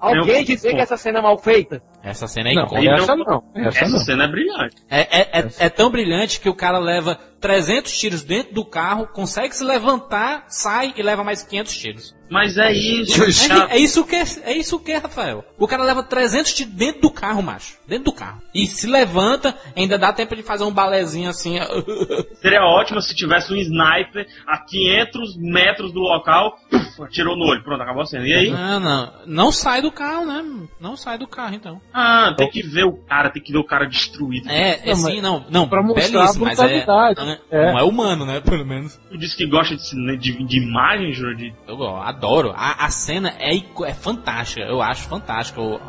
alguém dizer que essa cena é mal feita. Essa cena é Não, icônica. essa não. Essa, Essa não. cena é brilhante. É, é, é, é tão brilhante que o cara leva 300 tiros dentro do carro, consegue se levantar, sai e leva mais 500 tiros. Mas é isso. É, é isso que é, é isso que é, Rafael. O cara leva 300 tiros dentro do carro, macho. Dentro do carro. E se levanta, ainda dá tempo de fazer um balezinho assim. Seria ótimo se tivesse um sniper a 500 metros do local, uf, atirou no olho. Pronto, acabou a cena. E aí? Não, não. Não sai do carro, né? Não sai do carro, então. Ah, tem que ver o cara, tem que ver o cara destruído. É, é Não, sim, não. Não, pra mostrar belíssimo, a mas é, brutalidade. não é- É. não é humano, né? Pelo menos. Tu disse que gosta de, de, de imagem, Jurandir? Eu adoro. A, a cena é, é fantástica. Eu acho fantástica. eu-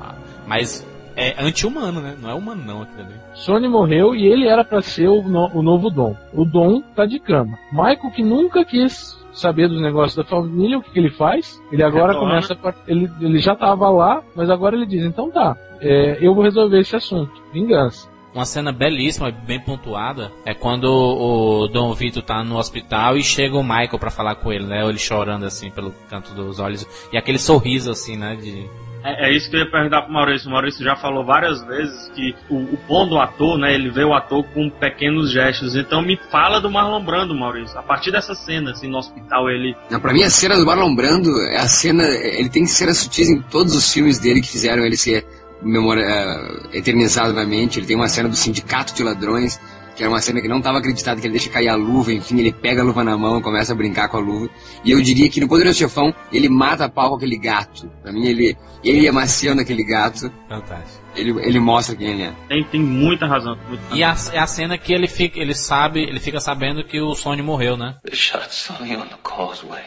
mas é anti-humano, né? Não é humano, não, aquilo ali. Sony morreu e ele era pra ser o, no- o novo Dom. O Dom tá de cama. Michael, que nunca quis saber dos negócios da família, o que, que ele faz? Ele agora Retorna. começa a. Ele, ele já tava lá, mas agora ele diz: então tá, é, eu vou resolver esse assunto. Vingança. Uma cena belíssima, bem pontuada, é quando o Dom Vito tá no hospital e chega o Michael pra falar com ele, né? Ele chorando assim pelo canto dos olhos. E aquele sorriso assim, né? De... É, é isso que eu ia perguntar pro Maurício. O Maurício já falou várias vezes que o, o bom do ator, né? Ele vê o ator com pequenos gestos. Então me fala do Marlon Brando, Maurício. A partir dessa cena, assim, no hospital, ele. Não, pra mim a cena do Marlon Brando é a cena. Ele tem cenas sutis em todos os filmes dele que fizeram ele ser memória, eh, eternizado na mente. Ele tem uma cena do Sindicato de Ladrões, que era uma cena que não estava acreditada, que ele deixa cair a luva, enfim, ele pega a luva na mão, começa a brincar com a luva. E eu diria que no Poderoso Chefão, ele mata a pau com aquele gato. Pra mim, ele, ele amaciando aquele gato, Fantástico. ele, ele mostra quem ele é. Tem, tem muita razão. E a, é a cena que ele fica, ele sabe, ele fica sabendo que o Sony morreu, né? They shot Sonny on the causeway.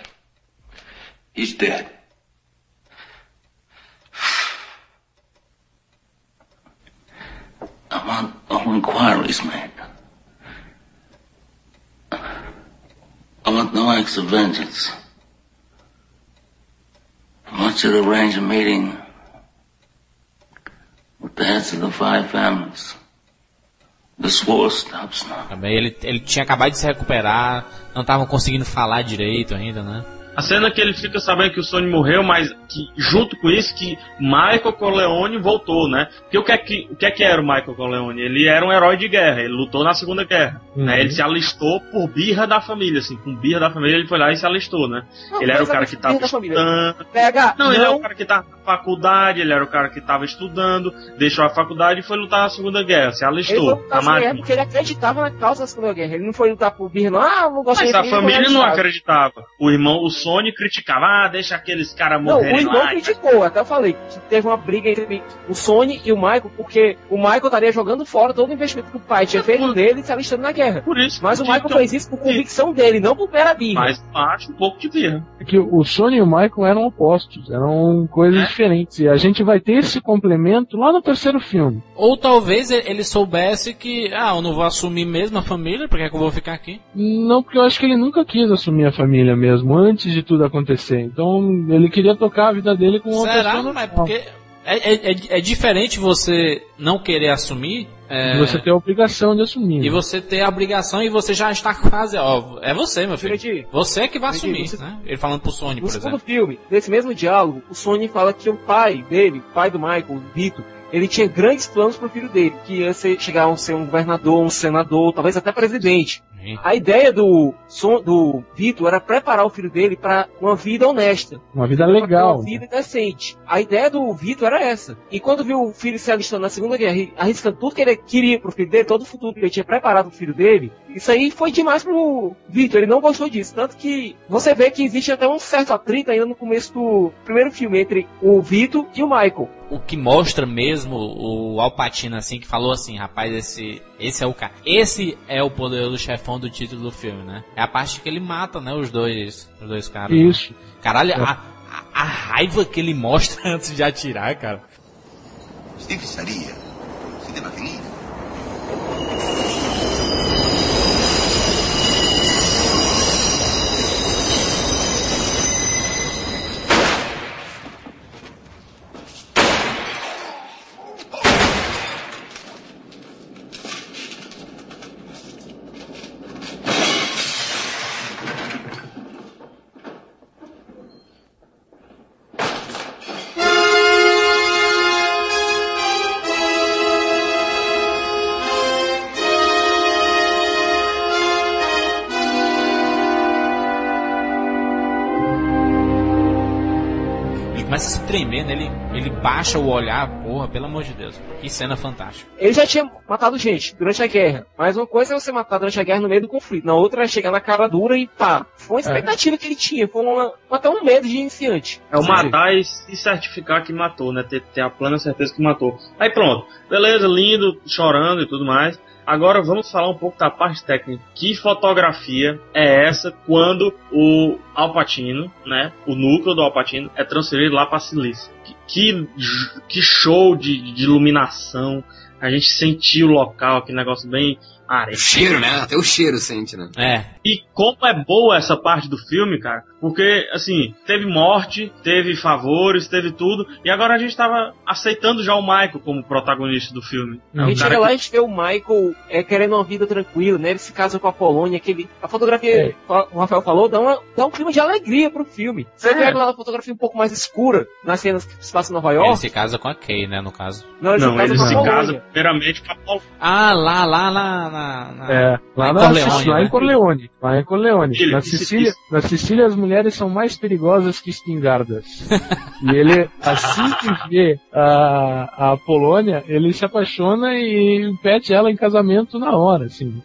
He's dead. Want all inquiries made. I want no acts of vengeance. I want you to arrange a meeting with the heads of the five families. This. Também ele, ele tinha acabado de se recuperar, não estavam conseguindo falar direito ainda, né? A cena que ele fica sabendo que o Sony morreu, mas que junto com isso que Michael Corleone voltou, né? Porque o que é que, o que, é que era o Michael Corleone? Ele era um herói de guerra, ele lutou na Segunda Guerra. Uhum. Né? Ele se alistou por birra da família, assim, com birra da família ele foi lá e se alistou, né? Não, ele era o cara que tava estudando. Pega, Não, não, ele era o cara que tava na faculdade, ele era o cara que tava estudando, deixou a faculdade e foi lutar na Segunda Guerra, se Ele alistou foi na lutar na guerra porque ele acreditava na causa da Segunda Guerra. Ele não foi lutar por birra, não. Ah, não gosto Mas de a ele família não acreditava. O irmão, o Sony criticava, ah, deixa aqueles caras Não, o morrerem irmão lá. criticou, até eu falei que teve uma briga entre o Sony e o Michael, porque o Michael estaria jogando fora todo o investimento que o pai tinha feito nele e se alistando na guerra. Por isso. Mas o então, Michael fez isso por convicção dele, não por mera birra. Mas eu acho um pouco de birra. É que o Sony e o Michael eram opostos, eram coisas diferentes. E a gente vai ter esse complemento lá no terceiro filme. Ou talvez ele ele soubesse que, ah, eu não vou assumir mesmo a família, porque é que eu vou ficar aqui? Não, porque eu acho que ele nunca quis assumir a família mesmo, antes de tudo acontecer. Então ele queria tocar a vida dele com outra Será? pessoa. Mas normal. porque é, é, é- é diferente você não querer assumir é, E Você tem a obrigação de assumir. e você ter a obrigação e você já está quase, ó, é você, meu filho. Jurandir, Você que vai Jurandir, assumir, você- né? Ele falando pro Sony, No por segundo exemplo. filme, nesse mesmo diálogo, o Sony fala que o pai dele, o pai do Michael, o Vito, ele tinha grandes planos pro filho dele, que ia ser, chegar a ser um governador, um senador, talvez até presidente. A ideia do, do Vito era preparar o filho dele para uma vida honesta. Uma vida legal. Uma vida decente. A ideia do Vitor era essa. E quando viu o filho se alistando na Segunda Guerra, arriscando tudo que ele queria pro filho dele, todo o futuro que ele tinha preparado pro filho dele, isso aí foi demais pro Vitor. Ele não gostou disso. Tanto que você vê que existe até um certo atrito ainda no começo do primeiro filme entre o Vitor e o Michael. O que mostra mesmo o Alpatino assim, que falou assim, rapaz, esse, esse é o cara. Esse é o poderoso chefão do título do filme, né? É a parte que ele mata, né, os dois, os dois caras. né? Isso. Caralho, a, a- a raiva que ele mostra antes de atirar, cara. Se o olhar, porra, pelo amor de Deus. Que cena fantástica. Ele já tinha matado gente durante a guerra. Mas uma coisa é você matar durante a guerra no meio do conflito. Na outra é chegar na cara dura e pá. Foi uma expectativa que ele tinha. Foi uma, até um medo de iniciante. É o matar e se certificar que matou, né? Ter, ter a plena certeza que matou. Aí pronto. Beleza, lindo, chorando e tudo mais. Agora vamos falar um pouco da parte técnica. Que fotografia é essa quando o Alpatino, né? O núcleo do Alpatino é transferido lá para Silício. Que, que, que show de, de iluminação. A gente sentiu o local, aquele negócio bem areia. O cheiro, né? Até o cheiro sente, né? É. E como é boa essa parte do filme, cara, porque, assim, teve morte, teve favores, teve tudo, e agora a gente tava aceitando já o Michael como protagonista do filme. A É um gente chega lá que- e a gente vê o Michael é, querendo uma vida tranquila, né? Ele se casa com a Polônia, que ele, a fotografia, É. o Rafael falou, dá, uma, dá um clima de alegria pro filme. Você É. vê aquela fotografia um pouco mais escura, nas cenas que se passam em Nova Ele York. se casa com a Kay, né, no caso. Não, ele Não, se casa ele com a se Polônia. casa primeiramente com a Paul- Ah, lá, lá, lá, na... na- É, lá, em na, Corleone, lá né? em Corleone. Lá em Corleone. Ele- na, Sicília, isso- na Sicília as mulheres são mais perigosas que espingardas. e ele, assim que vê a, a Polônia, ele se apaixona e pede ela em casamento na hora, assim.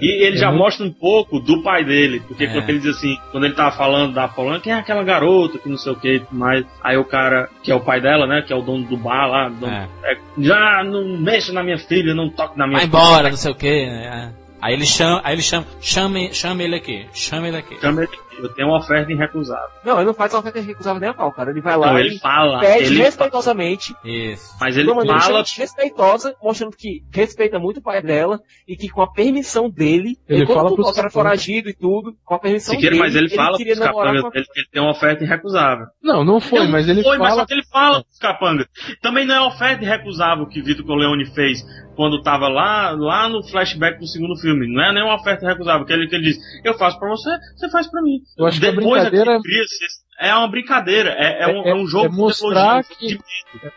E ele já É muito- mostra um pouco do pai dele, porque É. quando ele diz assim, quando ele tava falando da Polônia, quem é aquela garota que não sei o que mais, aí o cara, que é o pai dela, né, que é o dono do bar lá, dono- É. é, já não mexa na minha filha, não toque na minha Vai filha. embora, não sei o que. Aí ele chama, aí ele chama, chame, chame ele aqui, chame ele aqui. Chama ele, Eu tenho uma oferta irrecusável. Não, ele não faz uma oferta recusável nem a pau, cara. Ele vai lá Não, e ele fala, pede ele respeitosamente, Isso. Mas ele uma fala respeitosa, mostrando que respeita muito o pai dela e que com a permissão dele, Ele ele quando fala o pros cara foragido e tudo, com a permissão Siqueira, dele, mas ele fala queria pros capangas com a... dele que ele tem uma oferta irrecusável. Não, não foi, Não mas ele foi, mas fala. só que ele fala pros capangas. Também não é oferta irrecusável que Vitor Corleone fez quando tava lá, lá no flashback do segundo filme. Não é nenhuma oferta irrecusável. Que ele, que ele diz, eu faço pra você, você faz pra mim. Eu acho que a Depois brincadeira- aqui cria-se- é uma brincadeira. É, é um, é um jogo é mostrar de que-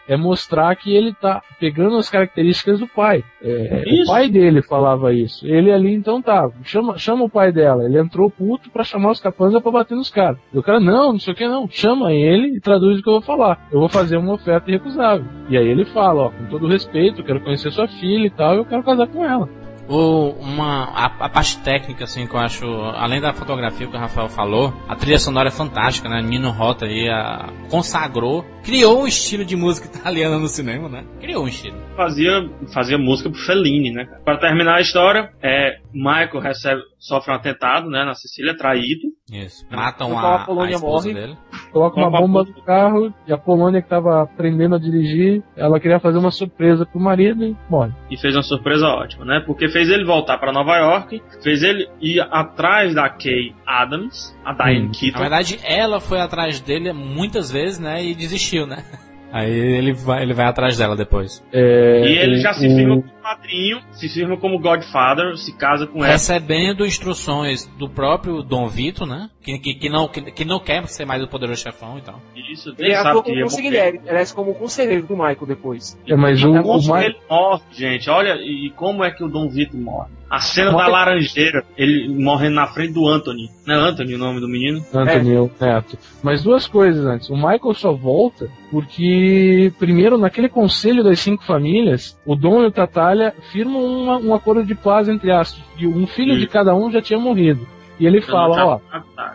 é mostrar que ele tá pegando as características do pai. É, o pai dele falava isso. Ele ali então tá, chama, chama o pai dela. Ele entrou puto pra chamar os capangas pra bater nos caras. E o cara, não, não sei o que não. Chama ele e traduz o que eu vou falar. Eu vou fazer uma oferta irrecusável. E aí ele fala, ó, com todo respeito, eu quero conhecer sua filha e tal, eu quero casar com ela. O, uma, a, a parte técnica, assim, que eu acho, além da fotografia que o Rafael falou, a trilha sonora é fantástica, né? Nino Rota aí a, consagrou, criou um estilo de música italiana no cinema, né? Criou um estilo. fazia, fazia música pro Fellini, né? Pra terminar a história, é, Michael recebe, sofre um atentado, né, na Sicília, traído. Isso. Matam a, a esposa morre. dele. Coloca uma bomba no carro e a Polônia que tava aprendendo a dirigir, ela queria fazer uma surpresa pro marido e morre. E fez uma surpresa ótima, né? Porque fez ele voltar pra Nova York, fez ele ir atrás da Kay Adams, a Diane Hum. Keaton. Na verdade, ela foi atrás dele muitas vezes, né? E desistiu, né? Aí ele vai, ele vai atrás dela depois. É, E ele já se firma padrinho, se firma como Godfather, se casa com ela. Recebendo instruções do próprio Dom Vito, né? Que, que, que não, que, que não quer ser mais o poderoso chefão e tal. Isso, Ele ele atua sabe que como ia consigliere, aliás, como conselheiro do Michael depois. É, mas o, o Como mais. ele morre, gente. Olha, e como é que o Dom Vito morre. A cena da Morre- laranjeira, ele morrendo na frente do Anthony. Não é Anthony o nome do menino? Anthony Neto. Mas duas coisas antes. O Michael só volta porque, primeiro, naquele conselho das cinco famílias, o Dom e o Tatalha firmam uma- um acordo de paz entre aspas. E um filho Sim. de cada um já tinha morrido. E ele fala, ó,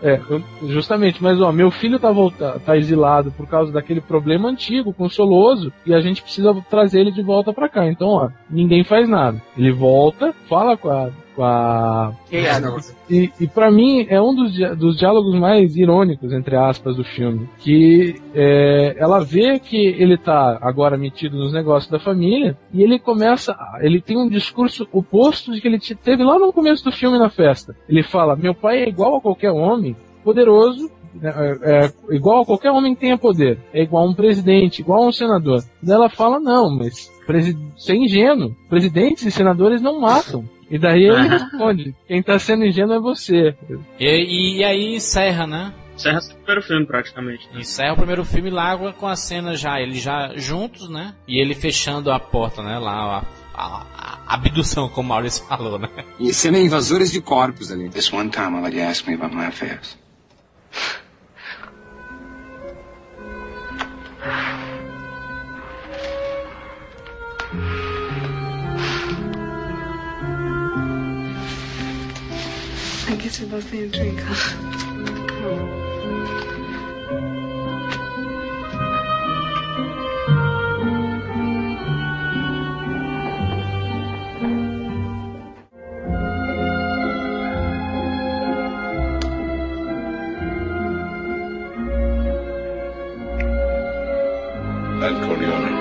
é, justamente, mas ó, meu filho tá, volta, tá exilado por causa daquele problema antigo com o Soloso e a gente precisa trazer ele de volta pra cá. Então, ó, ninguém faz nada. Ele volta, fala com a. Com a Kay Adams. e, e para mim é um dos, dos diálogos mais irônicos, entre aspas, do filme. Que é, ela vê que ele tá agora metido nos negócios da família e ele começa. Ele tem um discurso oposto de que ele te- teve lá no começo do filme na festa. Ele fala: Meu pai é igual a qualquer homem, poderoso. né, É, é igual a qualquer homem que tenha poder. É igual a um presidente, igual a um senador. Daí ela fala: Não, mas presi- você é ingênuo. Presidentes e senadores não matam. E daí ele responde: Quem tá sendo ingênuo é você. E, e aí encerra, né? Encerra esse primeiro filme, praticamente. né? Encerra o primeiro filme lá com a cena já, eles já juntos, né? E ele fechando a porta, né? Lá, a, a- a abdução, como o Maurício falou, né? E cena invasores de corpos ali. This one time I'll let you ask me about my affairs. Should buy me a drink, huh? Come on. That Corleone.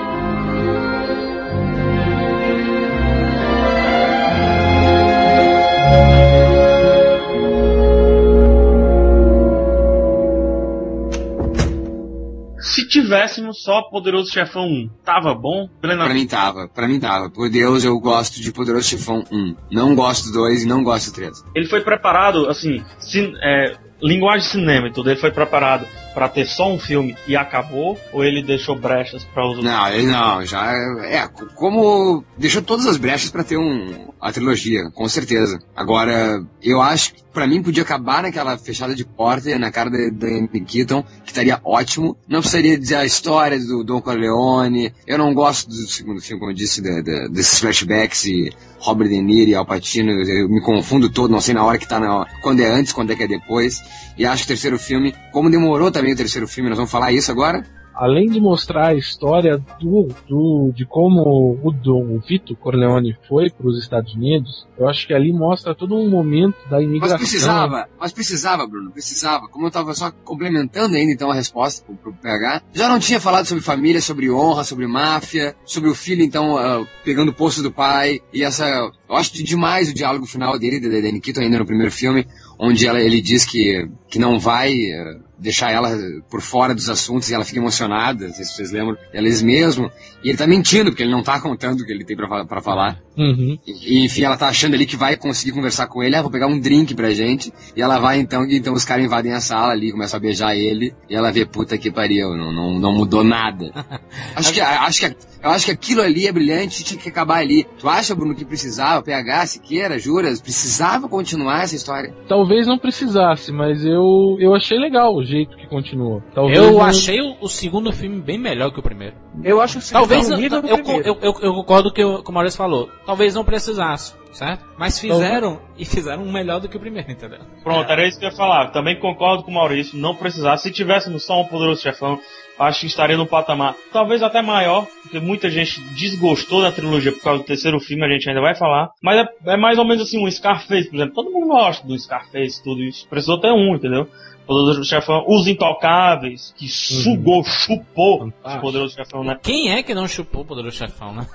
Tivéssemos só Poderoso Chefão 1, tava bom? Pra Plenamente. mim tava, pra mim tava. Por Deus, eu gosto de Poderoso Chefão 1. Não gosto do 2 e não gosto do 3. Ele foi preparado, assim, cin- é, linguagem cinema e tudo, ele foi preparado pra ter só um filme e acabou? Ou ele deixou brechas pra os? Não, ele não, já é co- como deixou todas as brechas pra ter um a trilogia, com certeza. Agora, eu acho que pra mim podia acabar naquela fechada de porta na cara da Anthony Keaton, que estaria ótimo. Não precisaria dizer a história do Don Corleone. Eu não gosto do segundo filme, como eu disse, da- desses flashbacks e Robert De Niro e Al Pacino. Eu me confundo todo, não sei na hora que tá na quando é antes, quando é que é depois. E acho que o terceiro filme, como demorou também o terceiro filme, nós vamos falar isso agora? Além de mostrar a história do, do de como o Dom, o Vito Corleone foi para os Estados Unidos, eu acho que ali mostra todo um momento da Mas imigração. precisava, mas precisava, Bruno, precisava. Como eu tava só complementando ainda então a resposta pro, pro PH, já não tinha falado sobre família, sobre honra, sobre máfia, sobre o filho então ah, pegando o posto do pai e essa, eu acho de- demais o diálogo final dele, da da Nikita ainda no primeiro filme, onde ela, ele diz que, que não vai eh, deixar ela por fora dos assuntos e ela fica emocionada, não sei se vocês lembram, ela diz mesmo, e ele tá mentindo, porque ele não tá contando o que ele tem pra falar. Uhum. E, enfim, ela tá achando ali que vai conseguir conversar com ele. Ah, vou pegar um drink pra gente. E ela vai então, e então os caras invadem a sala ali, começam a beijar ele. E ela vê, puta que pariu, não, não, não mudou nada. acho que, acho que, eu acho que aquilo ali é brilhante tinha que acabar ali. Tu acha, Bruno, que precisava? PH, Siqueira, Juras, precisava continuar essa história? Talvez não precisasse, mas eu, eu achei legal jeito que continuou. Talvez Eu não- achei o, o segundo filme bem melhor que o primeiro. Eu acho o segundo Talvez no eu, nível eu, primeiro. eu, eu- eu concordo com o que o, que o Maurício falou. Talvez não precisasse, certo? Mas fizeram e fizeram um melhor do que o primeiro, entendeu? Pronto, era isso que eu ia falar. Também concordo com o Maurício, não precisar. Se tivéssemos só um poderoso chefão, acho que estaria no patamar talvez até maior, porque muita gente desgostou da trilogia por causa do terceiro filme, a gente ainda vai falar. Mas é, é mais ou menos assim, um Scarface, por exemplo. Todo mundo gosta do Scarface, tudo isso. Precisou ter um, entendeu? Poderoso Chefão, Os Intocáveis, que sugou, chupou o Poderoso Chefão, né? Quem é que não chupou o Poderoso Chefão, né?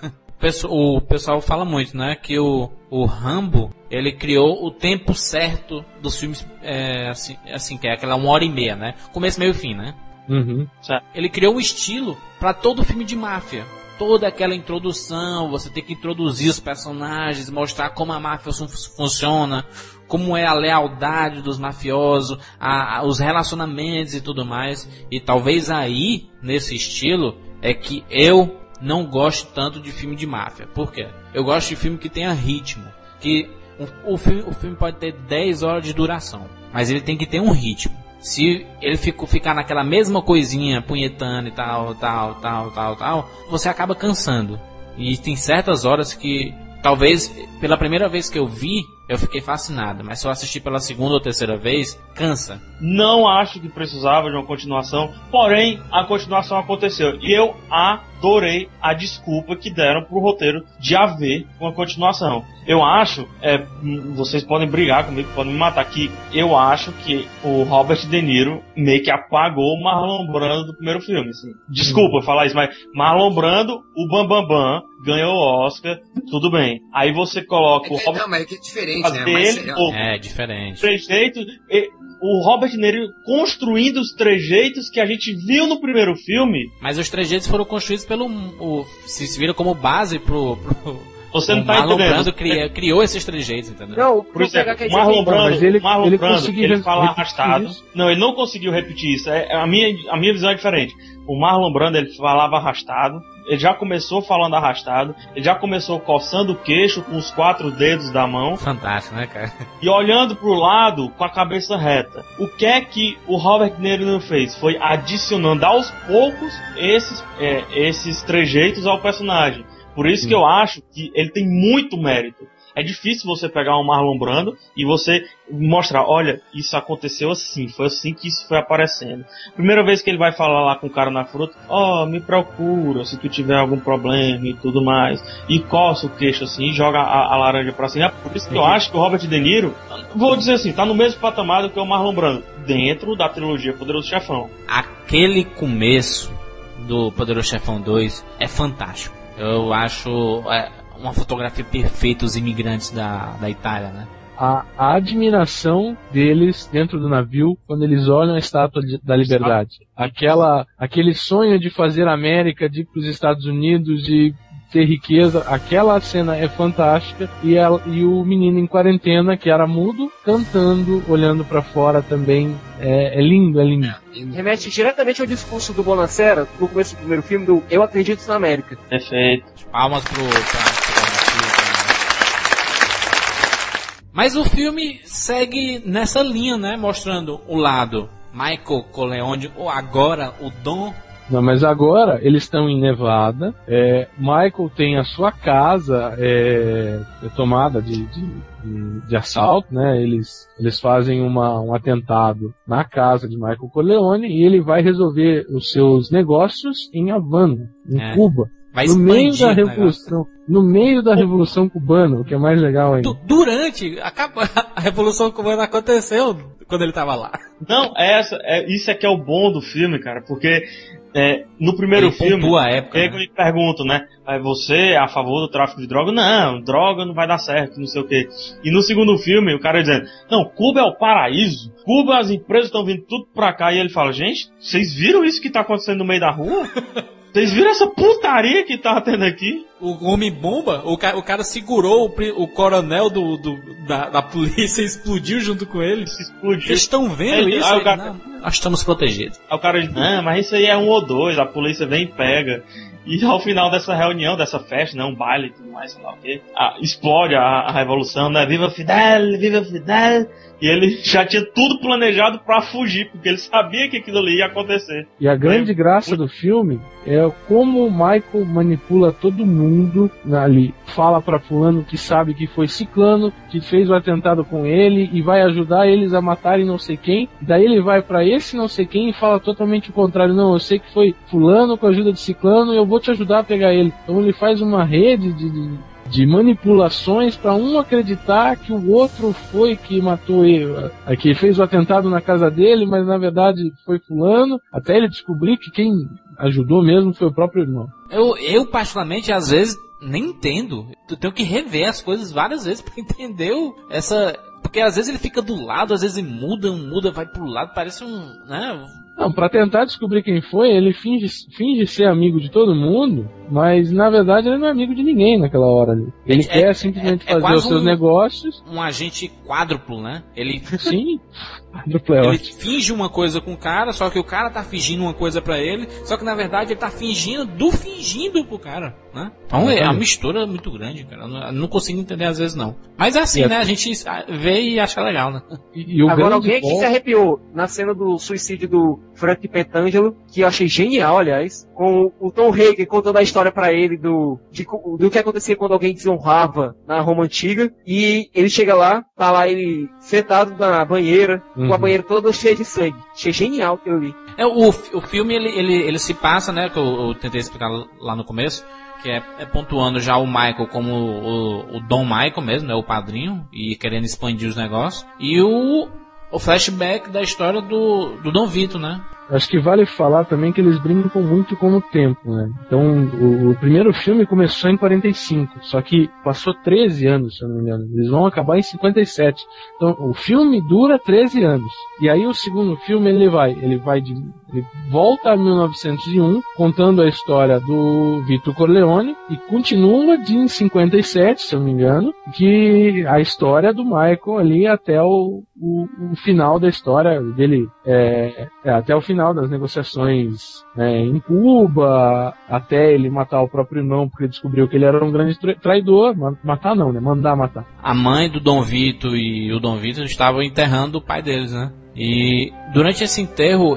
O pessoal fala muito, né? Que o, o Rambo, ele criou o tempo certo dos filmes, é, assim, assim, que é aquela uma hora e meia, né? Começo, meio e fim, né? Uhum. Ele criou um estilo para todo filme de máfia. Toda aquela introdução, você tem que introduzir os personagens, mostrar como a máfia fun- funciona, como é a lealdade dos mafiosos, a- a- os relacionamentos e tudo mais. E talvez aí, nesse estilo, é que eu não gosto tanto de filme de máfia. Por quê? Eu gosto de filme que tenha ritmo. Que o, o filme, o filme pode ter 10 horas de duração, mas ele tem que ter um ritmo. Se ele fico, ficar naquela mesma coisinha, punhetando e tal, tal, tal, tal, tal, você acaba cansando. E tem certas horas que, talvez, pela primeira vez que eu vi, eu fiquei fascinado. Mas se eu assistir pela segunda ou terceira vez, cansa. Não acho que precisava de uma continuação, porém a continuação aconteceu. E eu adorei a desculpa que deram pro roteiro de haver uma continuação. Eu acho, é, vocês podem brigar comigo, podem me matar aqui. Eu acho que o Robert De Niro meio que apagou o Marlon Brando do primeiro filme. Assim. Desculpa falar isso, mas Marlon Brando, o Bam Bam Bam, ganhou o Oscar, tudo bem. Aí você coloca o Robert Não, mas é que é diferente, fazer né? Mas, ele, é- ou É, diferente. trejeitos. e O Robert De Niro construindo os trejeitos que a gente viu no primeiro filme. Mas os trejeitos foram construídos pelo. O, se viram como base pro. pro Você não o tá Marlon entendendo. Brando cria- criou esses trejeitos, entendeu? Não, Por exemplo, o Marlon Brando, mas ele- Marlon ele Brando, conseguiu ele fala arrastado. isso. Não, ele não conseguiu repetir isso. É, a, minha, a minha visão é diferente. O Marlon Brando, ele falava arrastado. Ele já começou falando arrastado. Ele já começou coçando o queixo com os quatro dedos da mão. Fantástico, né, cara? e olhando pro lado com a cabeça reta. O que é que o Robert De Niro fez? Foi adicionando aos poucos esses, é, esses trejeitos ao personagem. Por isso que eu acho que ele tem muito mérito. É difícil você pegar um Marlon Brando e você mostrar, olha, isso aconteceu assim, foi assim que isso foi aparecendo. Primeira vez que ele vai falar lá com o cara na fruta, ó, oh, me procura se tu tiver algum problema e tudo mais. E coça o queixo assim e joga a, a laranja pra cima. Por isso que eu acho que o Robert De Niro, vou dizer assim, tá no mesmo patamar do que o Marlon Brando, dentro da trilogia Poderoso Chefão. Aquele começo do Poderoso Chefão 2 é fantástico. Eu acho é, uma fotografia perfeita os imigrantes da, da Itália, né? A, a, admiração deles dentro do navio quando eles olham a estátua de, da liberdade. Aquela, aquele sonho de fazer a América, de ir para os Estados Unidos, de ter riqueza. Aquela cena é fantástica e, ela, e o menino em quarentena que era mudo cantando, olhando para fora também é, é, lindo, é lindo. Remete diretamente ao discurso do Bonacera no começo do primeiro filme do Eu acredito na América. Perfeito. Palmas pro pra, Mas o filme segue nessa linha, né? Mostrando o lado Michael Corleone, ou agora o Dom não, mas agora eles estão em Nevada. É, Michael tem a sua casa é, é tomada de, de, de, de, assalto, né? Eles, eles fazem uma, um atentado na casa de Michael Corleone e ele vai resolver os seus negócios em Havana, em é. Cuba. Vai no meio da revolução, no meio da revolução cubana, o que é mais legal ainda. Durante, acaba, a revolução cubana aconteceu quando ele estava lá. Não, essa, é, isso é que é o bom do filme, cara, porque é, no primeiro ele filme, a época, eu né? pergunto, né? Você é a favor do tráfico de droga? Não, droga não vai dar certo, não sei o quê. E no segundo filme, o cara dizendo, não, Cuba é o paraíso. Cuba, as empresas estão vindo tudo pra cá. E ele fala, gente, vocês viram isso que tá acontecendo no meio da rua? Vocês viram essa putaria que tá tendo aqui? O homem-bomba, o, ca o cara segurou o, o coronel do, do da, da, polícia e explodiu junto com ele. Explodiu. Vocês estão vendo isso? Aí, cara... não, nós estamos protegidos. Aí o cara diz, não, mas isso aí é um ou dois, a polícia vem e pega. E ao final dessa reunião, dessa festa, né, um baile e tudo mais, sei lá o quê, explode a, a revolução, né? Viva Fidel, viva Fidel! E ele já tinha tudo planejado para fugir, porque ele sabia que aquilo ali ia acontecer. E a grande graça do filme é como o Michael manipula todo mundo ali. Fala para fulano que sabe que foi ciclano, que fez o atentado com ele e vai ajudar eles a matarem não sei quem. Daí ele vai para esse não sei quem e fala totalmente o contrário. Não, eu sei que foi fulano com a ajuda de ciclano e eu vou te ajudar a pegar ele. Então ele faz uma rede de, de de manipulações para um acreditar que o outro foi que matou ele, que fez o atentado na casa dele, mas na verdade foi fulano, até ele descobrir que quem ajudou mesmo foi o próprio irmão. Eu, eu particularmente, às vezes, nem entendo. Eu tenho que rever as coisas várias vezes para entender essa. Porque às vezes ele fica do lado, às vezes muda, muda, vai pro lado, parece um. Né? Não, pra tentar descobrir quem foi, ele finge, finge ser amigo de todo mundo, mas na verdade ele não é amigo de ninguém naquela hora ali. Ele é, quer simplesmente é, é fazer os seus um, negócios. Um agente quádruplo, né? Ele. Sim. ele finge uma coisa com o cara, só que o cara tá fingindo uma coisa para ele, só que na verdade ele tá fingindo do fingindo pro cara, né? Então é, é uma mistura muito grande, cara. Eu não, não, consigo entender às vezes não. Mas é assim, né? A gente vê e acha legal, né? E, e Agora alguém aqui se arrepiou na cena do suicídio do Frank Petangelo, que eu achei genial, aliás, com o Tom Hagen contando a história para ele do, de, do que acontecia quando alguém desonrava na Roma Antiga, e ele chega lá, tá lá ele sentado na banheira, uhum. com a uhum. banheira toda cheia de sangue. Achei genial aquilo ali. É, o, o filme, ele, ele, ele se passa, né, que eu, eu tentei explicar lá no começo, que é, é, pontuando já o Michael como o, o Dom Michael mesmo, né, o padrinho, e querendo expandir os negócios. E o, o flashback da história do, do Dom Vito, né? Acho que vale falar também que eles brincam muito com o tempo, né? Então, o, o, primeiro filme começou em 45, só que passou 13 anos, se eu não me engano. Eles vão acabar em 57. Então, o filme dura 13 anos. E aí o segundo filme ele vai, ele vai de ele volta a 1901, contando a história do Vitor Corleone, e continua de em 57, se eu não me engano, que a história do Michael ali até o, o, o final da história dele, é, é, até o final das negociações né, em Cuba, até ele matar o próprio irmão, porque descobriu que ele era um grande traidor. Matar não, né? Mandar matar. A mãe do Dom Vito e o Dom Vito estavam enterrando o pai deles, né? E durante esse enterro,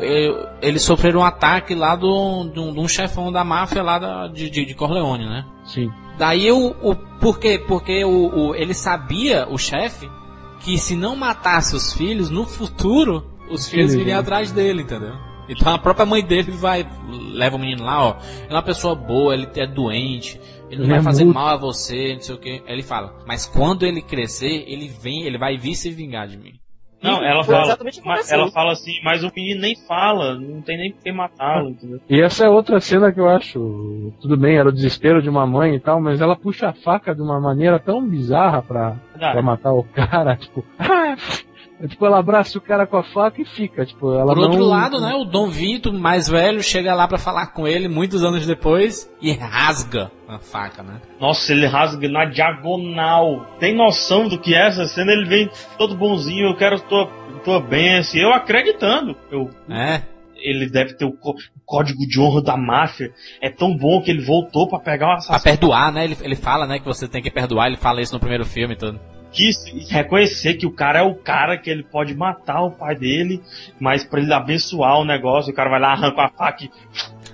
eles sofreram um ataque lá de um chefão da máfia lá da, de, de, Corleone, né? Sim. Daí o. o por quê? Porque o, o ele sabia, o chefe, que se não matasse os filhos, no futuro, os filhos viriam atrás dele, entendeu? Então a própria mãe dele vai, leva o menino lá, ó. Ele é uma pessoa boa, ele é doente, ele não Ele vai é fazer muito- mal a você, não sei o que. Ele fala, mas quando ele crescer, ele vem, ele vai vir se vingar de mim. Não, ela fala, ela fala assim, mas o menino nem fala, não tem nem por que matá-lo, entendeu? E essa é outra cena que eu acho. Tudo bem, era o desespero de uma mãe e tal, mas ela puxa a faca de uma maneira tão bizarra pra, pra matar o cara, tipo. "Ah!" É, tipo, ela abraça o cara com a faca e fica, tipo, ela Por outro não- lado, né, o Dom Vito, mais velho, chega lá pra falar com ele muitos anos depois e rasga a faca, né? Nossa, ele rasga na diagonal. Tem noção do que é essa cena? Ele vem todo bonzinho, eu quero tua, tua bênção. Eu acreditando. Eu, É. ele deve ter o, có- o código de honra da máfia. É tão bom que ele voltou pra pegar o Pra assassino. perdoar, né? Ele, ele fala, né, que você tem que perdoar, ele fala isso no primeiro filme e tudo. Quis reconhecer que o cara é o cara que ele pode matar o pai dele, mas pra ele abençoar o negócio, o cara vai lá, arranca a faca e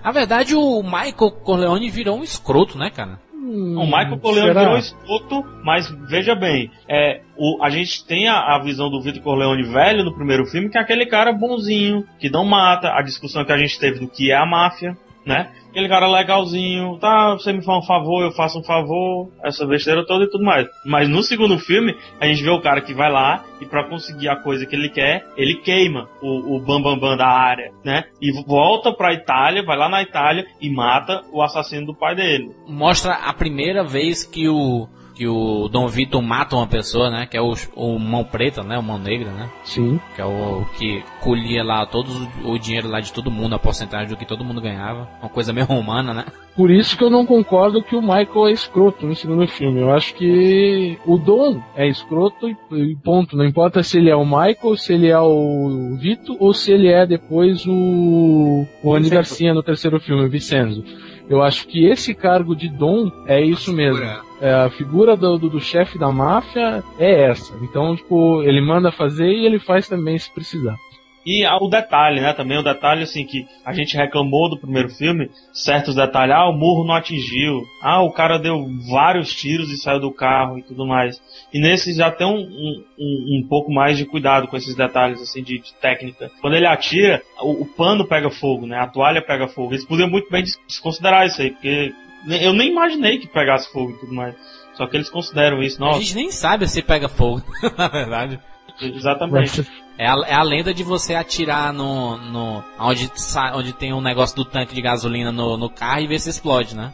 Na verdade, o Michael Corleone virou um escroto, né, cara? O Michael Corleone será? virou escroto, mas veja bem, é, o, a gente tem a, a visão do Vitor Corleone velho no primeiro filme, que é aquele cara bonzinho, que não mata, a discussão que a gente teve do que é a máfia, né? Aquele cara legalzinho, tá, você me faz um favor, eu faço um favor, essa besteira toda e tudo mais. Mas no segundo filme, a gente vê o cara que vai lá e pra conseguir a coisa que ele quer, ele queima o, o bambambam bam, bam da área, né? E volta pra Itália, vai lá na Itália e mata o assassino do pai dele. Mostra a primeira vez que o que o Dom Vito mata uma pessoa, né? Que é o, o mão preta, né? O mão negra, né? Sim. Que é o que colhia lá todo o, o dinheiro lá de todo mundo, a porcentagem do que todo mundo ganhava. Uma coisa meio romana, né? Por isso que eu não concordo que o Michael é escroto no segundo filme. Eu acho que o Dom é escroto e ponto. Não importa se ele é o Michael, se ele é o Vito ou se ele é depois o, o Andy. Garcia no terceiro filme, o Vicenzo. Eu acho que esse cargo de Dom é isso mesmo. É, a figura do, do, do chefe da máfia é essa. Então, tipo, ele manda fazer e ele faz também se precisar. E o detalhe, né? Também o detalhe, assim, que a gente reclamou do primeiro filme, certos detalhes. Ah, o murro não atingiu. Ah, o cara deu vários tiros e saiu do carro e tudo mais. E nesse já tem um, um, um, pouco mais de cuidado com esses detalhes, assim, de, de técnica. Quando ele atira, o, o pano pega fogo, né? A toalha pega fogo. Eles podiam muito bem des- desconsiderar isso aí, porque eu nem imaginei que pegasse fogo e tudo mais. Só que eles consideram isso, A nossa, gente nem sabe se pega fogo, na verdade. exatamente. É a, é a lenda de você atirar no. no onde, onde tem um negócio do tanque de gasolina no, no carro e ver se explode, né?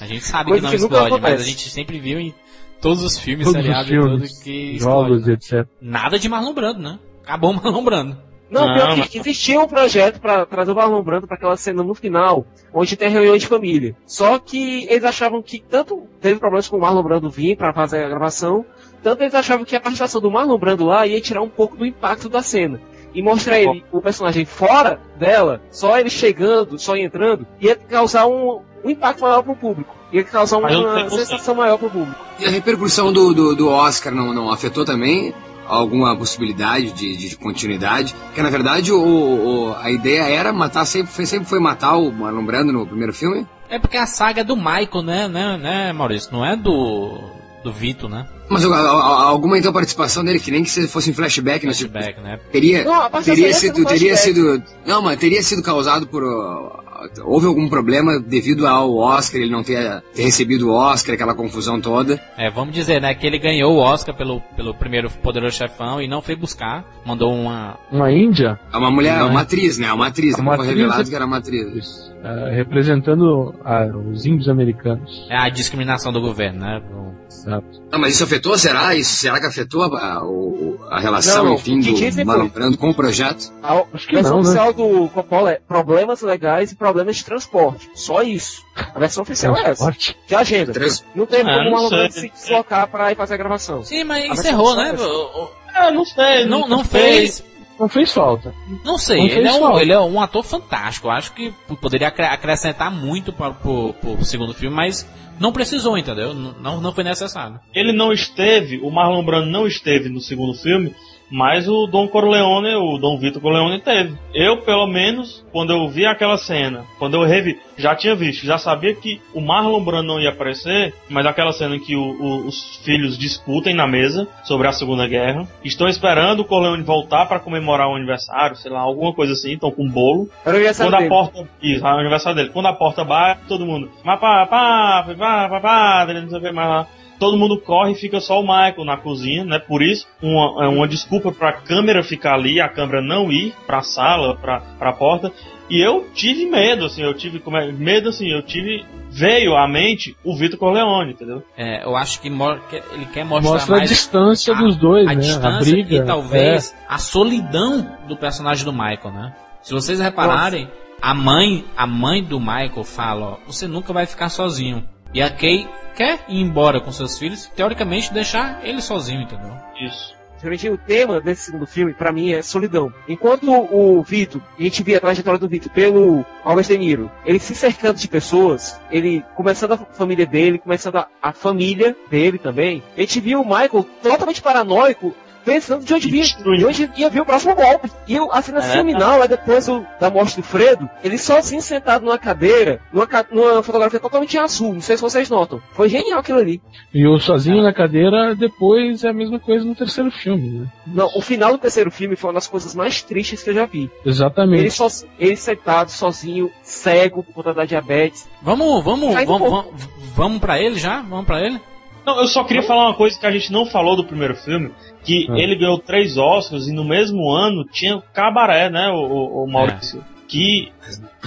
A gente sabe Coisa que não que explode, mas a gente sempre viu em todos os filmes, Todos os seriados e filmes, tudo que jogos explode. né? etc. Nada de Marlon Brando, né? Acabou o Marlon Brando. Não, Não, pior mas- que existia um projeto pra trazer o Marlon Brando pra aquela cena no final, onde tem reunião de família. Só que eles achavam que tanto teve problemas com o Marlon Brando vir pra fazer a gravação, tanto eles achavam que a participação do Marlon Brando lá ia tirar um pouco do impacto da cena. E mostrar ele, o personagem fora dela, só ele chegando, só entrando, ia causar um, um impacto maior pro público. Ia causar uma sensação maior pro público. E a repercussão do, do, do Oscar não, não afetou também alguma possibilidade de, de continuidade? Porque na verdade o, o- a ideia era matar, sempre foi, sempre foi matar o Marlon Brando no primeiro filme? É porque a saga é do Michael, né, né, né, Maurício? Não é do. Do Vito, né? Mas a- a- alguma então participação dele, que nem que se fosse em flashback, tipo, Flashback, né? teria, Não, teria sido, no teria flashback. sido, não, mas teria sido causado por, uh, houve algum problema devido ao Oscar, ele não ter, ter recebido o Oscar, aquela confusão toda. É, vamos dizer, né, que ele ganhou o Oscar pelo, pelo primeiro Poderoso Chefão e não foi buscar. Mandou uma. Uma Índia, É uma mulher, é? uma atriz, né? Uma atriz, Uma depois foi atriz, revelado é- que era uma atriz. isso, é, representando ah, os índios americanos. É a discriminação do governo, né? do- Exato. Não, mas isso afetou, será? Isso, será que afetou a, a, o- a relação, Não, enfim, o do Marlon Brando com o projeto? A Acho que não, né? oficial do Coppola é problemas legais e problemas de transporte. Só isso. A versão oficial é essa. De agenda. Trans- Não tem Ah, como o. Brando se deslocar pra ir fazer a gravação. Sim, mas encerrou, né? O- o- Ah, não sei. Não, não sei. fez. Não fez falta. Não sei, Não ele fez é, um, falta. ele é um ator fantástico. Eu acho que poderia acre- acrescentar muito para pro, pro segundo filme, mas não precisou, entendeu? Não, não foi necessário. Ele não esteve, o Marlon Brando não esteve no segundo filme, Mas o Dom Corleone, o Dom Vitor Corleone teve. Eu, pelo menos, quando eu vi aquela cena, quando eu revi, já tinha visto, já sabia que o Marlon Brando não ia aparecer, mas aquela cena em que o, o, os filhos discutem na mesa sobre a Segunda Guerra, estão esperando o Corleone voltar para comemorar o aniversário, sei lá, alguma coisa assim, estão com um bolo. Era o aniversário Quando a dele. porta. Isso, é o aniversário dele. Quando a porta bate, todo mundo. Mas pá, pá, pá, pá, pá, não sei o que mais lá. Todo mundo corre e fica só o Michael na cozinha, né? Por isso, uma, é uma desculpa pra câmera ficar ali, a câmera não ir pra sala, pra, pra porta. E eu tive medo, assim, eu tive. Como é, medo, assim, eu tive. Veio à mente o Vitor Corleone, entendeu? É, eu acho que, ele quer mostrar Mostra a mais distância dos dois, a né? distância a briga. e talvez a solidão do personagem do Michael, né? Se vocês repararem, a mãe, a mãe do Michael fala, ó, você nunca vai ficar sozinho. E a Kay quer ir embora com seus filhos, teoricamente deixar ele sozinho, entendeu? Isso. O tema desse segundo filme, pra mim, é solidão. Enquanto o Vitor, a gente via a trajetória do Vitor pelo Albert De Niro, ele se cercando de pessoas, ele começando a família dele, começando a, a família dele também, a gente viu o Michael totalmente paranoico, pensando de onde, via, de onde ia vir o próximo golpe. E o- a cena É. seminal é depois o- da morte do Fredo, ele sozinho sentado numa cadeira, numa, numa fotografia totalmente azul, não sei se vocês notam. Foi genial aquilo ali. E o sozinho na cadeira, depois é a mesma coisa no terceiro filme, né? Não, o final do terceiro filme foi uma das coisas mais tristes que eu já vi. Exatamente. Ele, só, ele sentado, sozinho, cego, por conta da diabetes. Vamos, vamos, Sai vamos, vamos, vamos pra ele já? Vamos pra ele? Não, eu só queria falar uma coisa que a gente não falou do primeiro filme, que Ah. ele ganhou três Oscars e no mesmo ano tinha o Cabaré, né, o, o- o Maurício, que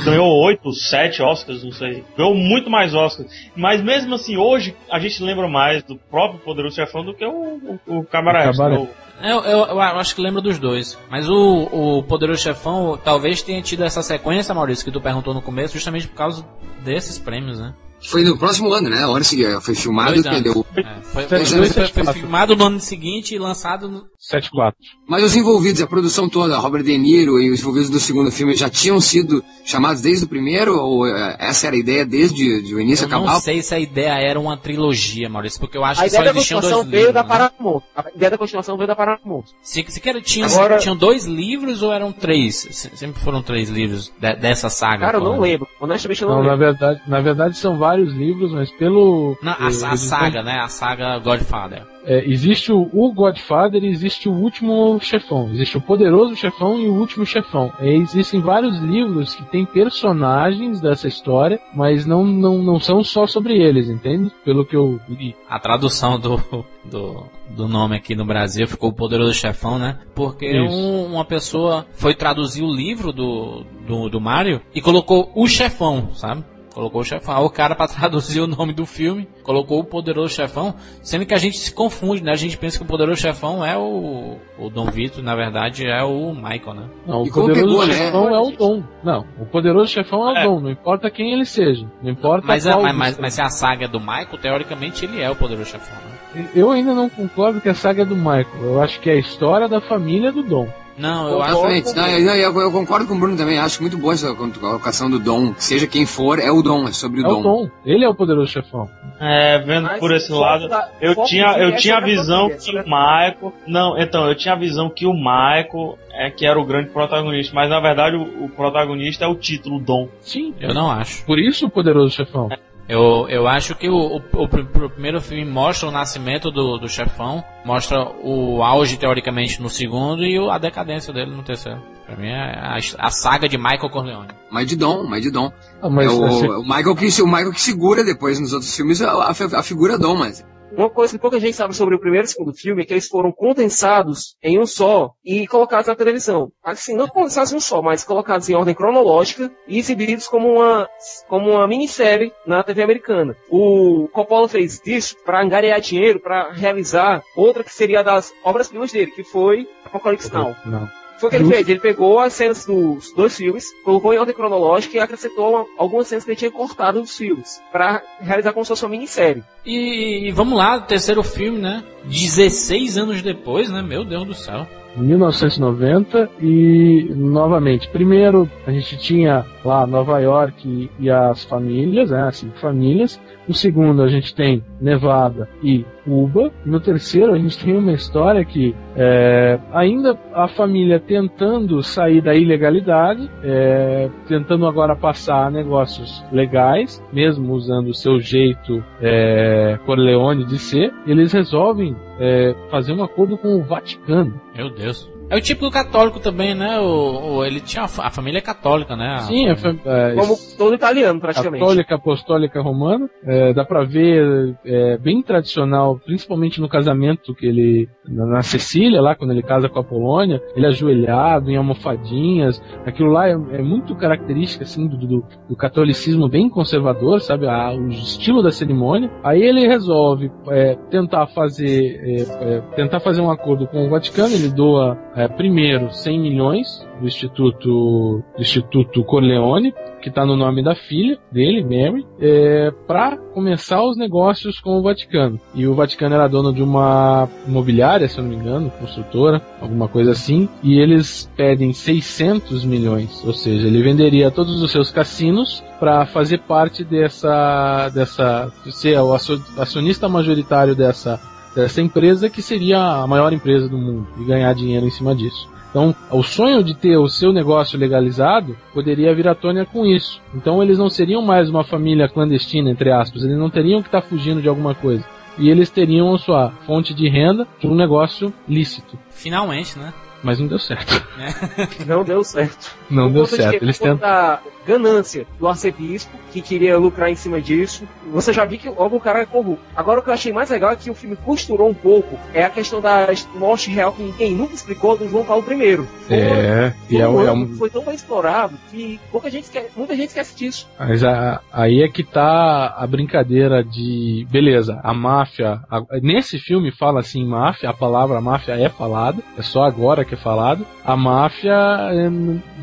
ganhou oito, sete Oscars, não sei, ganhou muito mais Oscars. Mas mesmo assim, hoje a gente lembra mais do próprio Poderoso Chefão do que o, o, o Cabaré. O Cabaré. né, Eu, eu, eu acho que lembro dos dois. Mas o, o Poderoso Chefão talvez tenha tido essa sequência, Maurício, que tu perguntou no começo, justamente por causa desses prêmios, né? Foi no próximo ano, né? O ano seguinte, foi filmado que deu. É, foi, foi, foi- foi- filmado no ano seguinte e lançado no, 7-4. Mas os envolvidos, a produção toda, Robert De Niro e os envolvidos do segundo filme já tinham sido chamados desde o primeiro? Ou eh, essa era a ideia desde de o início Eu não acabar? sei se a ideia era uma trilogia, Maurício, porque eu acho A que só ideia da existiam dois continuação livros. veio da né? Paramount. A ideia da continuação veio da Paramount. Se, se que era, tinha, Agora- tinham dois livros ou eram três? Se- Sempre foram três livros de- dessa saga. Cara, eu não lembro. Honestamente, eu não, Não, na lembro. verdade, na verdade são vários livros, mas pelo. Não, a, a saga, né? A saga Godfather. É, existe o, o Godfather e existe o último chefão. Existe o poderoso chefão e o último chefão. É, existem vários livros que têm personagens dessa história, mas não, não, não são só sobre eles, entende? Pelo que eu li. A tradução do, do, do nome aqui no Brasil ficou o Poderoso Chefão, né? Porque um- uma pessoa foi traduzir o livro do, do, do Mario e colocou o chefão, sabe? Colocou o chefão. Aí o cara, pra traduzir o nome do filme, colocou o Poderoso Chefão, sendo que a gente se confunde, né? A gente pensa que o Poderoso Chefão é o, o Dom Vito, na verdade é o Michael, né? Não, o E poderoso pegou, né? chefão é o dom. Não, o poderoso chefão é o É. dom, não importa quem ele seja. Não importa Mas, a- qual mas, dos mas, três. mas se a saga é do Michael, teoricamente ele é o Poderoso Chefão, né? Eu ainda não concordo que a saga é do Michael. Eu acho que é a história da família do Dom. Não, eu acho. Não, eu, eu- eu concordo com o Bruno também. Acho muito boa essa colocação do Dom. Seja quem for, é o Dom. É sobre o É o Dom. Dom. Ele é o poderoso chefão. É, vendo Mas por esse lado, da- eu foco tinha, eu filme é tinha a visão que o Michael. Não, então, eu tinha a visão que o Michael é que era o grande protagonista, mas na verdade o, o protagonista é o título Dom. Sim. Eu não acho. Por isso o poderoso chefão. Eu, eu acho que o, o, o o primeiro filme mostra o nascimento do, do chefão, mostra o auge, teoricamente, no segundo e o- a decadência dele no terceiro. Pra mim é a, a saga de Michael Corleone. Mas de Dom, mas de Dom. Ah, mas é o, o Michael que, o Michael que segura depois nos outros filmes a, a, a figura Dom, mas. Uma coisa que pouca gente sabe sobre o primeiro e o segundo filme é que eles foram condensados em um só e colocados na televisão. Assim, não condensados em um só, mas colocados em ordem cronológica e exibidos como uma, como uma minissérie na TV americana. O Coppola fez isso para angariar dinheiro para realizar outra que seria das obras-primas dele, que foi Apocalipse Now. não. Foi o que ele fez. Ele pegou as cenas dos dois filmes, colocou em ordem cronológica e acrescentou uma- algumas cenas que ele tinha cortado dos filmes, para realizar como se fosse uma minissérie. E, e vamos lá, terceiro filme, né? 16 anos depois, né? Meu Deus do céu. 1990 e novamente, primeiro a gente tinha lá Nova York e, e as famílias, né, as cinco famílias. No segundo a gente tem Nevada e Cuba. No terceiro a gente tem uma história que é, ainda a família tentando sair da ilegalidade, é, tentando agora passar negócios legais, mesmo usando o seu jeito é, Corleone de ser, eles resolvem é, fazer um acordo com o Vaticano. Meu Deus. É o tipo do católico também, né? O, o ele tinha a, a, família católica, né? A Sim, a fam é, como todo italiano praticamente. Católica, apostólica, romana. É, dá pra ver é, bem tradicional, principalmente no casamento que ele na, na Sicília, lá quando ele casa com a Polônia, ele ajoelhado em almofadinhas. Aquilo lá é, é muito característico assim do, do, do, catolicismo bem conservador, sabe? A, o estilo da cerimônia. Aí ele resolve é, tentar fazer é, tentar fazer um acordo com o Vaticano. Ele doa é, primeiro 100 milhões do Instituto, do Instituto Corleone, que está no nome da filha dele, Mary, é, para começar os negócios com o Vaticano. E o Vaticano era dono de uma imobiliária, se eu não me engano, construtora, alguma coisa assim, e eles pedem 600 milhões, ou seja, ele venderia todos os seus cassinos para fazer parte dessa, dessa, ser o acionista majoritário dessa dessa empresa que seria a maior empresa do mundo e ganhar dinheiro em cima disso. Então, o sonho de ter o seu negócio legalizado poderia vir à tona com isso. Então, eles não seriam mais uma família clandestina, entre aspas. Eles não teriam que estar fugindo de alguma coisa. E eles teriam sua fonte de renda de um negócio lícito. Finalmente, né? Mas não deu certo. É. Não deu certo. Não deu certo. Eles tentam ganância do arcebispo, que queria lucrar em cima disso. Você já viu que logo o cara é corrupto. Agora o que eu achei mais legal é que o filme costurou um pouco é a questão da morte real que ninguém nunca explicou do João Paulo I. Foi, é, e é, um, é um... foi tão bem explorado que pouca gente esquece, muita gente esquece disso. Mas a, aí é que tá a brincadeira de. Beleza, a máfia. A, nesse filme fala assim, máfia, a palavra máfia é falada, é só agora que falado. A máfia, é,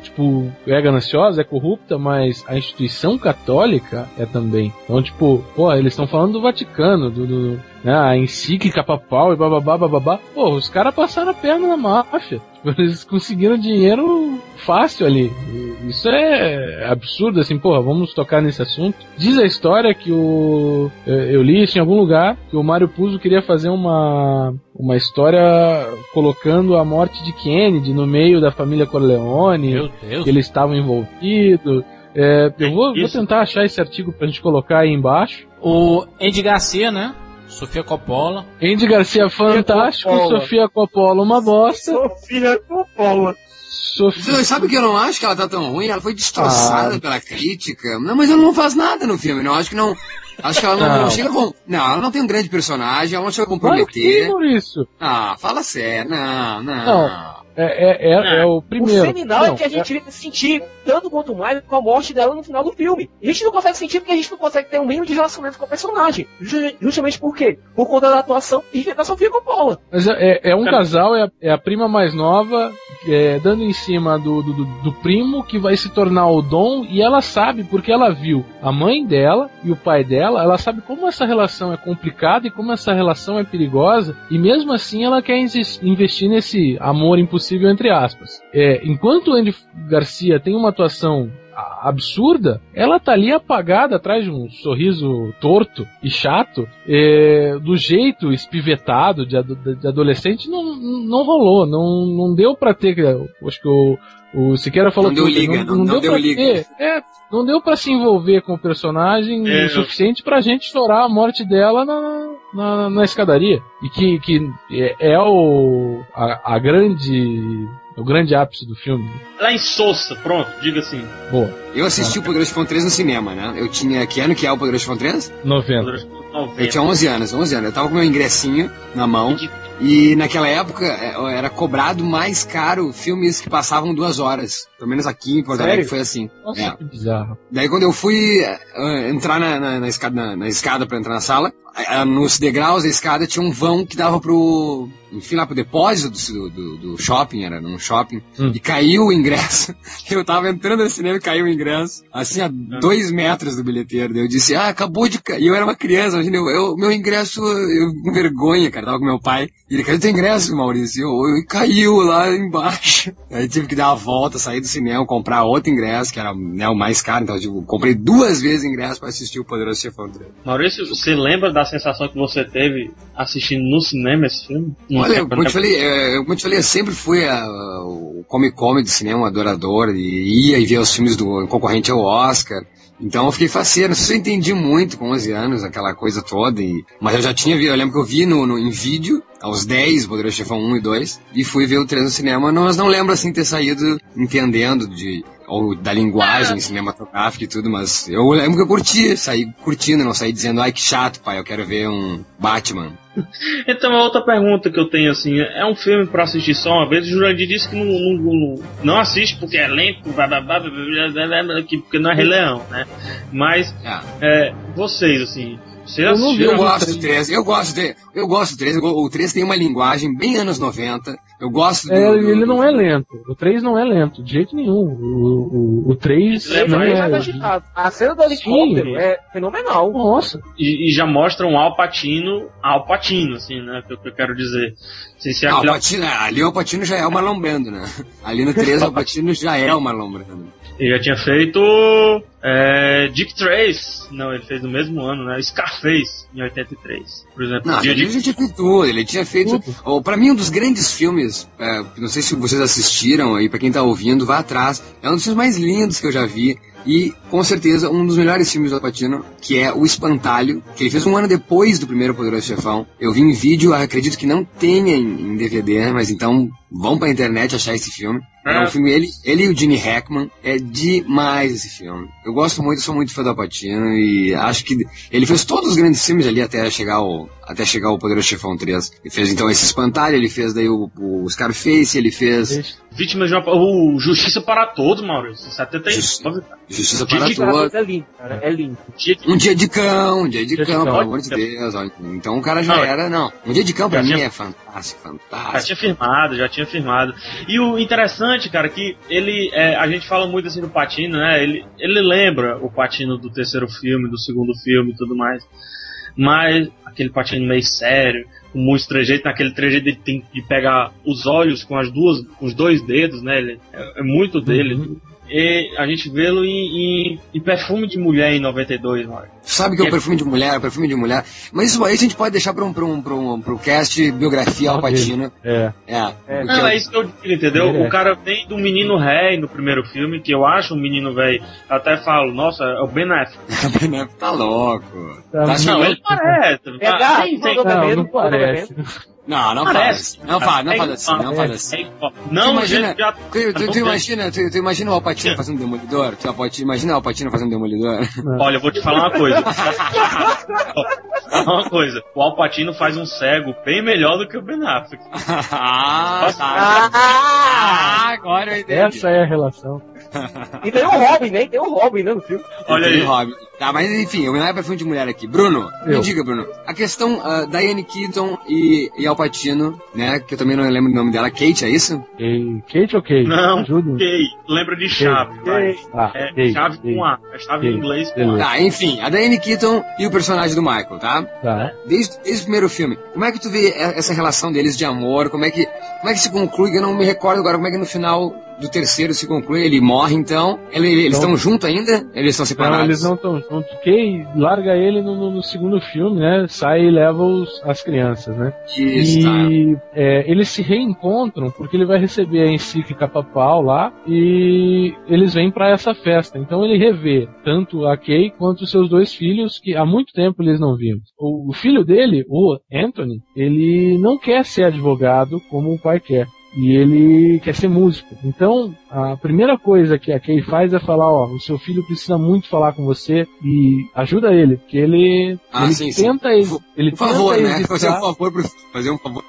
tipo, é gananciosa, é corrupta mas a instituição católica é também. Então, tipo, pô, eles estão falando do Vaticano, do, do né, a encíclica papal e bababá, bababá. Pô, os caras passaram a perna na máfia. Tipo, eles conseguiram dinheiro fácil ali. Isso é absurdo, assim, porra, vamos tocar nesse assunto. Diz a história que o. Eu li isso em algum lugar, que o Mário Puzo queria fazer uma, uma história colocando a morte de Kennedy no meio da família Corleone. Meu Deus. Que eles estavam envolvidos. É, eu vou, vou, tentar achar esse artigo pra gente colocar aí embaixo. O Andy Garcia, né? Sofia Coppola. Andy Garcia fantástico, Coppola. Sofia Coppola uma bosta. Sofia Coppola. Sofia... Sabe que eu não acho que ela tá tão ruim? Ela foi destroçada ah. pela crítica. Não, mas ela não faz nada no filme. Não acho que não. Acho que ela não, não. não chega com. Não, ela não tem um grande personagem, ela não chega a comprometer. Claro que isso. Ah, fala sério. Não, não. Não. É, é, é, é, o primeiro. O final não, é que a gente é... sentir tanto quanto mais com a morte dela no final do filme. A gente não consegue sentir porque a gente não consegue ter um mínimo de relacionamento com o personagem. Justamente por quê? Por conta da atuação e da Sofia Coppola. Mas é, é, é um casal, é a, é a, prima mais nova, é, dando em cima do, do, do, primo que vai se tornar o Dom e ela sabe porque ela viu a mãe dela e o pai dela, ela sabe como essa relação é complicada e como essa relação é perigosa e mesmo assim ela quer investir nesse amor impossível possível entre aspas. É, enquanto o Andy Garcia tem uma atuação absurda, ela tá ali apagada atrás de um sorriso torto e chato, é, do jeito espivetado de, de, adolescente, não, não rolou, não, não deu para ter, acho que o, o Siqueira falou não deu liga, não, não, não, deu, deu liga. Ter, é, não deu para se envolver com o personagem é, o suficiente pra gente chorar a morte dela na, na, na escadaria. E que, que é, é o, a, a grande o grande ápice do filme. Lá em Sousa, pronto, diga assim. Boa. Eu assisti ah. o Poderoso Chefão 3 no cinema, né? Eu tinha. Que ano que é o Poderoso Chefão 3? 90. Eu tinha 11 anos, 11 anos. Eu tava com meu ingressinho na mão. E naquela época é, era cobrado mais caro filmes que passavam duas horas. Pelo menos aqui em Porto Alegre foi assim. Nossa, é. que bizarro. Daí quando eu fui uh, entrar na, na, na, escada, na, na escada pra entrar na sala, uh, nos degraus da escada tinha um vão que dava pro, enfim, lá pro depósito do, do, do shopping, era num shopping, hum. e caiu o ingresso. Eu tava entrando no cinema e caiu o ingresso, assim, a dois metros do bilheteiro. Eu disse, ah, acabou de cair. E eu era uma criança, imagina, eu, eu, meu ingresso, eu com vergonha, cara, tava com meu pai. E ele, cadê teu ingresso, Maurício? Eu, eu, caiu lá embaixo. Aí tive que dar a volta, sair do cinema, comprar outro ingresso, que era né, o mais caro. Então, tipo, comprei duas vezes ingresso para assistir o Poderoso Chefão 3. Maurício, você lembra da sensação que você teve assistindo no cinema esse filme? Olha, como eu te falei, é, como eu te falei, eu sempre fui a, o Comic Con de cinema, adorador, e ia e via os filmes do concorrente ao Oscar. Então eu fiquei faceiro, se eu entendi muito com 11 anos, aquela coisa toda, e... mas eu já tinha visto, eu lembro que eu vi no, no, em vídeo, aos 10, Poderoso Chefão 1 e 2, e fui ver o 3 no cinema, mas não lembro assim ter saído entendendo de ou da linguagem cinematográfica e tudo, mas eu lembro que eu curti, saí curtindo, não saí dizendo, ai que chato, pai, eu quero ver um Batman. então, a outra pergunta que eu tenho, assim, é um filme para assistir só uma vez? O Jurandir disse que não, não, não, não assiste porque é lento, blá, blá, blá, porque não é Rei Leão, né? Mas, é, vocês, assim, você eu, não vi, eu gosto do 13, eu gosto de, eu gosto do 13, o 13 tem uma linguagem bem anos 90, eu gosto do, é, do, Ele não é lento, o 3 não é lento, de jeito nenhum, o, o, o 3 é, não é... A cena do helicóptero Sim. é fenomenal. Nossa. E, e já mostra um Alpatino, Alpatino, assim, né, que eu, que eu quero dizer. Sem ser Alpatino, é, ali o Alpatino já é o Marlon Brando, né? Ali no 13 o Alpatino já é o Marlon Brando. Ele já tinha feito é, Dick Trace. Não, ele fez no mesmo ano, né? Scarface, em 83. Por exemplo. Não, ele de... já tinha feito tudo. Ele tinha feito... Oh, pra mim, um dos grandes filmes, é, não sei se vocês assistiram aí, pra quem tá ouvindo, vá atrás. É um dos filmes mais lindos que eu já vi. E, com certeza, um dos melhores filmes do Patino, que é O Espantalho, que ele fez um ano depois do primeiro Poderoso Chefão. Eu vi em vídeo, acredito que não tenha em, em DVD, mas então vão pra internet achar esse filme. É um filme, ele, ele e o Gene Hackman, é demais esse filme. Eu gosto muito, sou muito fã do Patino e acho que ele fez todos os grandes filmes ali até chegar ao, até chegar ao Poderoso Chefão 3. Ele fez então esse Espantalho, ele fez daí o, o Scarface, ele fez... Vítimas de uma... O Justiça para Todos, Maurício, 79. Justiça para Todos. É lindo, cara, é lindo. Um dia de cão, um dia de dia cão, de pelo amor de Deus. Então o cara já não, era, não. Um dia de cão pra mim tinha... é fantástico, fantástico. Já tinha firmado, já tinha firmado. E o interessante, cara, que ele, é, a gente fala muito assim do Patino, né? Ele, ele lembra o Patino do terceiro filme, do segundo filme e tudo mais. Mas aquele Patino meio sério, com muito trejeito, naquele trejeito ele tem de pegar os olhos com as duas, com os dois dedos, né? Ele, é, é muito dele. Uhum. E a gente vê-lo em, em, em, Perfume de Mulher em 92, mano. Sabe que é o Perfume de Mulher, Perfume de Mulher. Mas isso aí a gente pode deixar para um, pra um, pra um, um cast biografia Al Pacino. É. É. é. Não, é isso que eu digo, entendeu? É. O cara vem do menino rei no primeiro filme, que eu acho um menino velho. Até falo, nossa, é o Ben Affleck. o Ben Affleck tá louco. Tá não, não ele parece. É, tá, tem, tem, não, não parece. Não, não parece. Não faz, não faz assim, não faz assim. Não, imagina, tu, tu, tu imagina, tu, tu imagina o Alpatino fazendo demolidor? Tu imagina o Alpatino fazendo demolidor? Olha, eu vou te falar uma coisa. uma coisa. O Alpatino faz um cego bem melhor do que o Ben Affleck. ah, tá. ah, agora eu entendi. Essa é a relação. E tem o Robin, né? Tem o Robin, né, no filme. Olha aí. Robin. Tá, mas enfim, eu me lembro pra filme de mulher aqui. Bruno, eu. me diga, Bruno. A questão uh, Diane Keaton e, e Al Pacino, né? Que eu também não lembro o nome dela. Kate, é isso? Kate ou Kate? Não, Kate. Lembra de chave, vai. Ah, é, Kate, chave Kate, com A. É chave em inglês com A. Tá, enfim. A Diane Keaton e o personagem do Michael, tá? Tá. Desde, desde o primeiro filme. Como é que tu vê essa relação deles de amor? Como é que, como é que se conclui? Eu não me recordo agora como é que no final do terceiro se conclui, ele morre então. Ele, eles estão então, juntos ainda? Eles estão separados? Não, eles não estão juntos. Quem larga ele no, no, segundo filme, né? Sai e leva os, as crianças, né? Isso, e tá. é, eles se reencontram porque ele vai receber a encíclica papal lá e eles vêm para essa festa. Então ele revê tanto a Kay quanto os seus dois filhos que há muito tempo eles não viam. O, o filho dele, o Anthony, ele não quer ser advogado como o pai quer e ele quer ser músico. Então, a primeira coisa que a Kay faz é falar, ó, o seu filho precisa muito falar com você e ajuda ele, porque ele, ah, ele sim, tenta sim. ele Por favor, né? Fazer um favor pro, fazer um favor.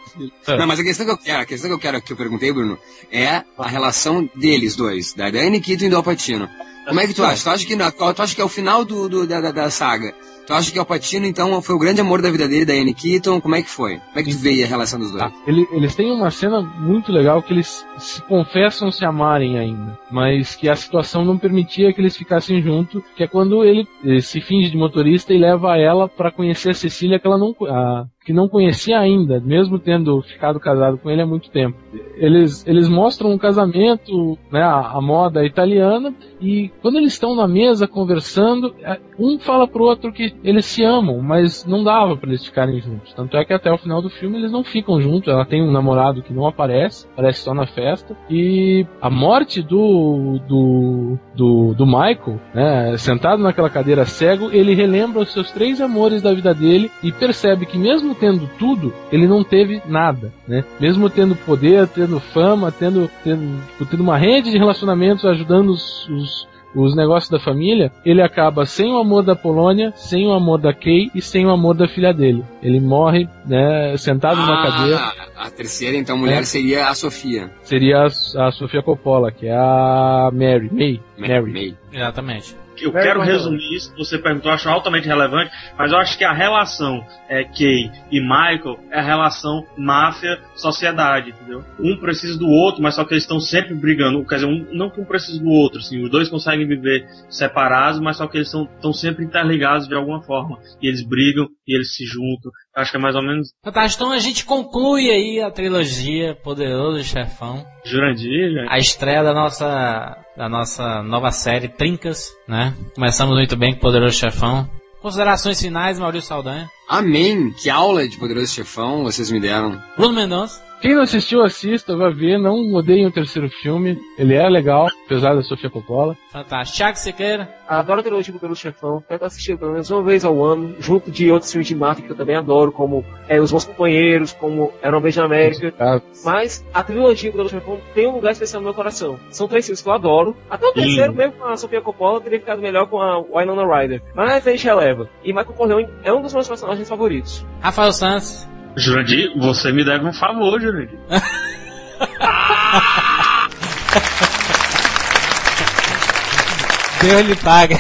É. Não, mas a questão que eu quero, a questão que eu quero que eu perguntei, Bruno, é a relação deles dois, da Dani Keaton e do Alpatino. Como é que tu acha? Tu acha que, tu acha que é o final do, do da, da, saga Tu acha que o Patino, então, foi o grande amor da vida dele, da Anne Keaton? Como é que foi? Como é que tu veio a relação dos dois? Ah, ele, eles têm uma cena muito legal que eles se confessam se amarem ainda, mas que a situação não permitia que eles ficassem juntos, que é quando ele, ele se finge de motorista e leva ela para conhecer a Cecília que ela não a, que não conhecia ainda, mesmo tendo ficado casado com ele há muito tempo. Eles, eles mostram um casamento, né, a, a moda italiana, e quando eles estão na mesa conversando, é, um fala pro outro que eles se amam, mas não dava para eles ficarem juntos. Tanto é que até o final do filme eles não ficam juntos. Ela tem um namorado que não aparece, aparece só na festa. E a morte do do, do, do Michael, né, sentado naquela cadeira cego, ele relembra os seus três amores da vida dele e percebe que mesmo tendo tudo, ele não teve nada, né? Mesmo tendo poder, tendo fama, tendo, tendo, tipo, tendo uma rede de relacionamentos ajudando os, os os negócios da família, ele acaba sem o amor da Polônia, sem o amor da Kay e sem o amor da filha dele. Ele morre, né, sentado ah, numa cadeira. A terceira, então, mulher é. seria a Sofia. Seria a, a Sofia Coppola, que é a Mary, May. Mary. May. Exatamente eu quero resumir isso, você perguntou, eu acho altamente relevante, mas eu acho que a relação é, Kay e Michael é a relação máfia-sociedade, entendeu? Um precisa do outro, mas só que eles estão sempre brigando, quer dizer, um não que um precisa do outro, assim, os dois conseguem viver separados, mas só que eles estão sempre interligados de alguma forma, e eles brigam, e eles se juntam, Acho que é mais ou menos. Fantástico. Então a gente conclui aí a trilogia Poderoso Chefão. Jurandir, gente. A estreia da nossa, da nossa nova série Trincas, né? Começamos muito bem com Poderoso Chefão. Considerações finais, Maurício Saldanha. Amém! Que aula de Poderoso Chefão vocês me deram. Bruno Mendonça. Quem não assistiu, assista, vai ver. Não odeiem o terceiro filme. Ele é legal, apesar da Sofia Coppola. Fantástico. Thiago Sequeira. Adoro a trilogia pelo chefão. Tento assistir pelo menos uma vez ao ano, junto de outros filmes de máfia que eu também adoro, como é, Os Bons Companheiros, como Era uma Vez na América. Ah. Mas a trilogia pelo chefão tem um lugar especial no meu coração. São três filmes que eu adoro. Até o terceiro, mesmo com a Sofia Coppola, teria ficado melhor com a Winona Ryder. Mas a gente releva. E Michael Corleone é um dos meus personagens favoritos. Rafael Santos. Jurandir, você me deve um favor, Jurandir. Deus lhe paga.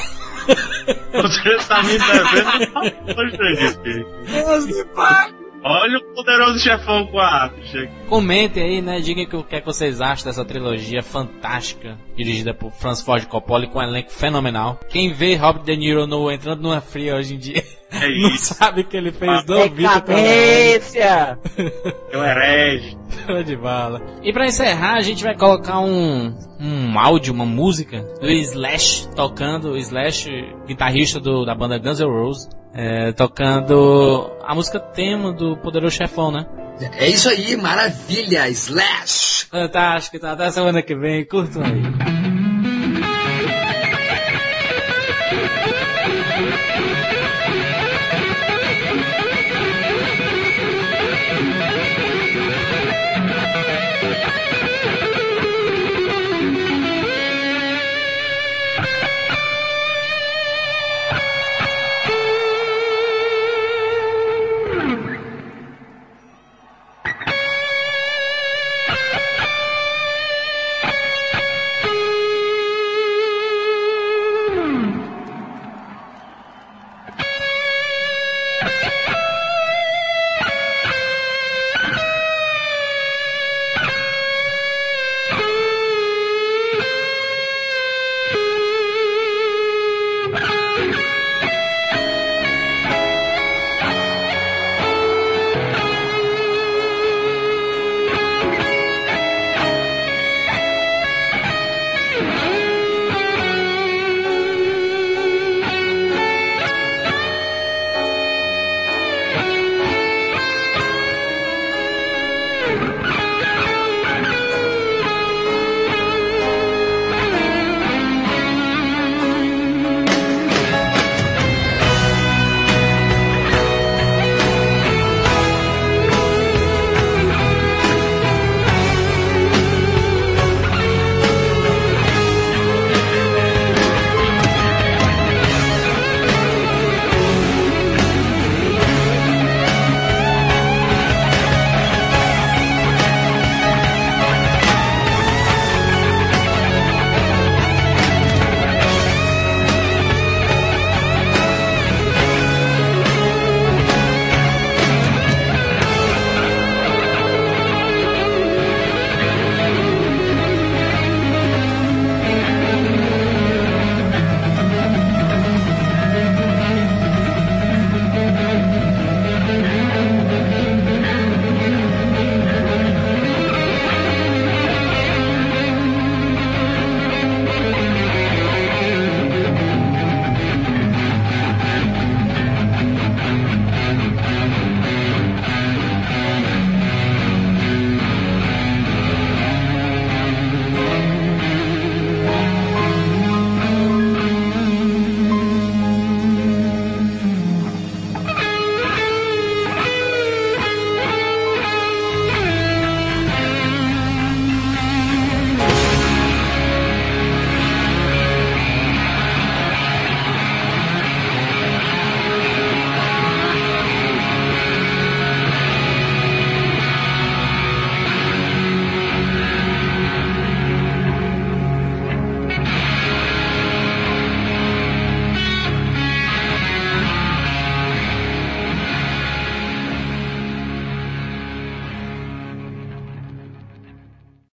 Você está me devendo um favor, Jurandir. Deus lhe paga. Olha o poderoso chefão 4. Comentem aí, né? Digam o que, é que vocês acham dessa trilogia fantástica, dirigida por Francis Ford Coppola com um elenco fenomenal. Quem vê Robert De Niro no, entrando numa fria hoje em dia é não sabe que ele fez do Vitor Eu herege. de bala. E pra encerrar, a gente vai colocar um, um áudio, uma música do Slash tocando, o Slash, guitarrista do, da banda Guns N' Roses é, tocando a música tema do Poderoso Chefão, né? É isso aí, maravilha! Slash! Fantástico, tá? Até semana que vem, curtam aí.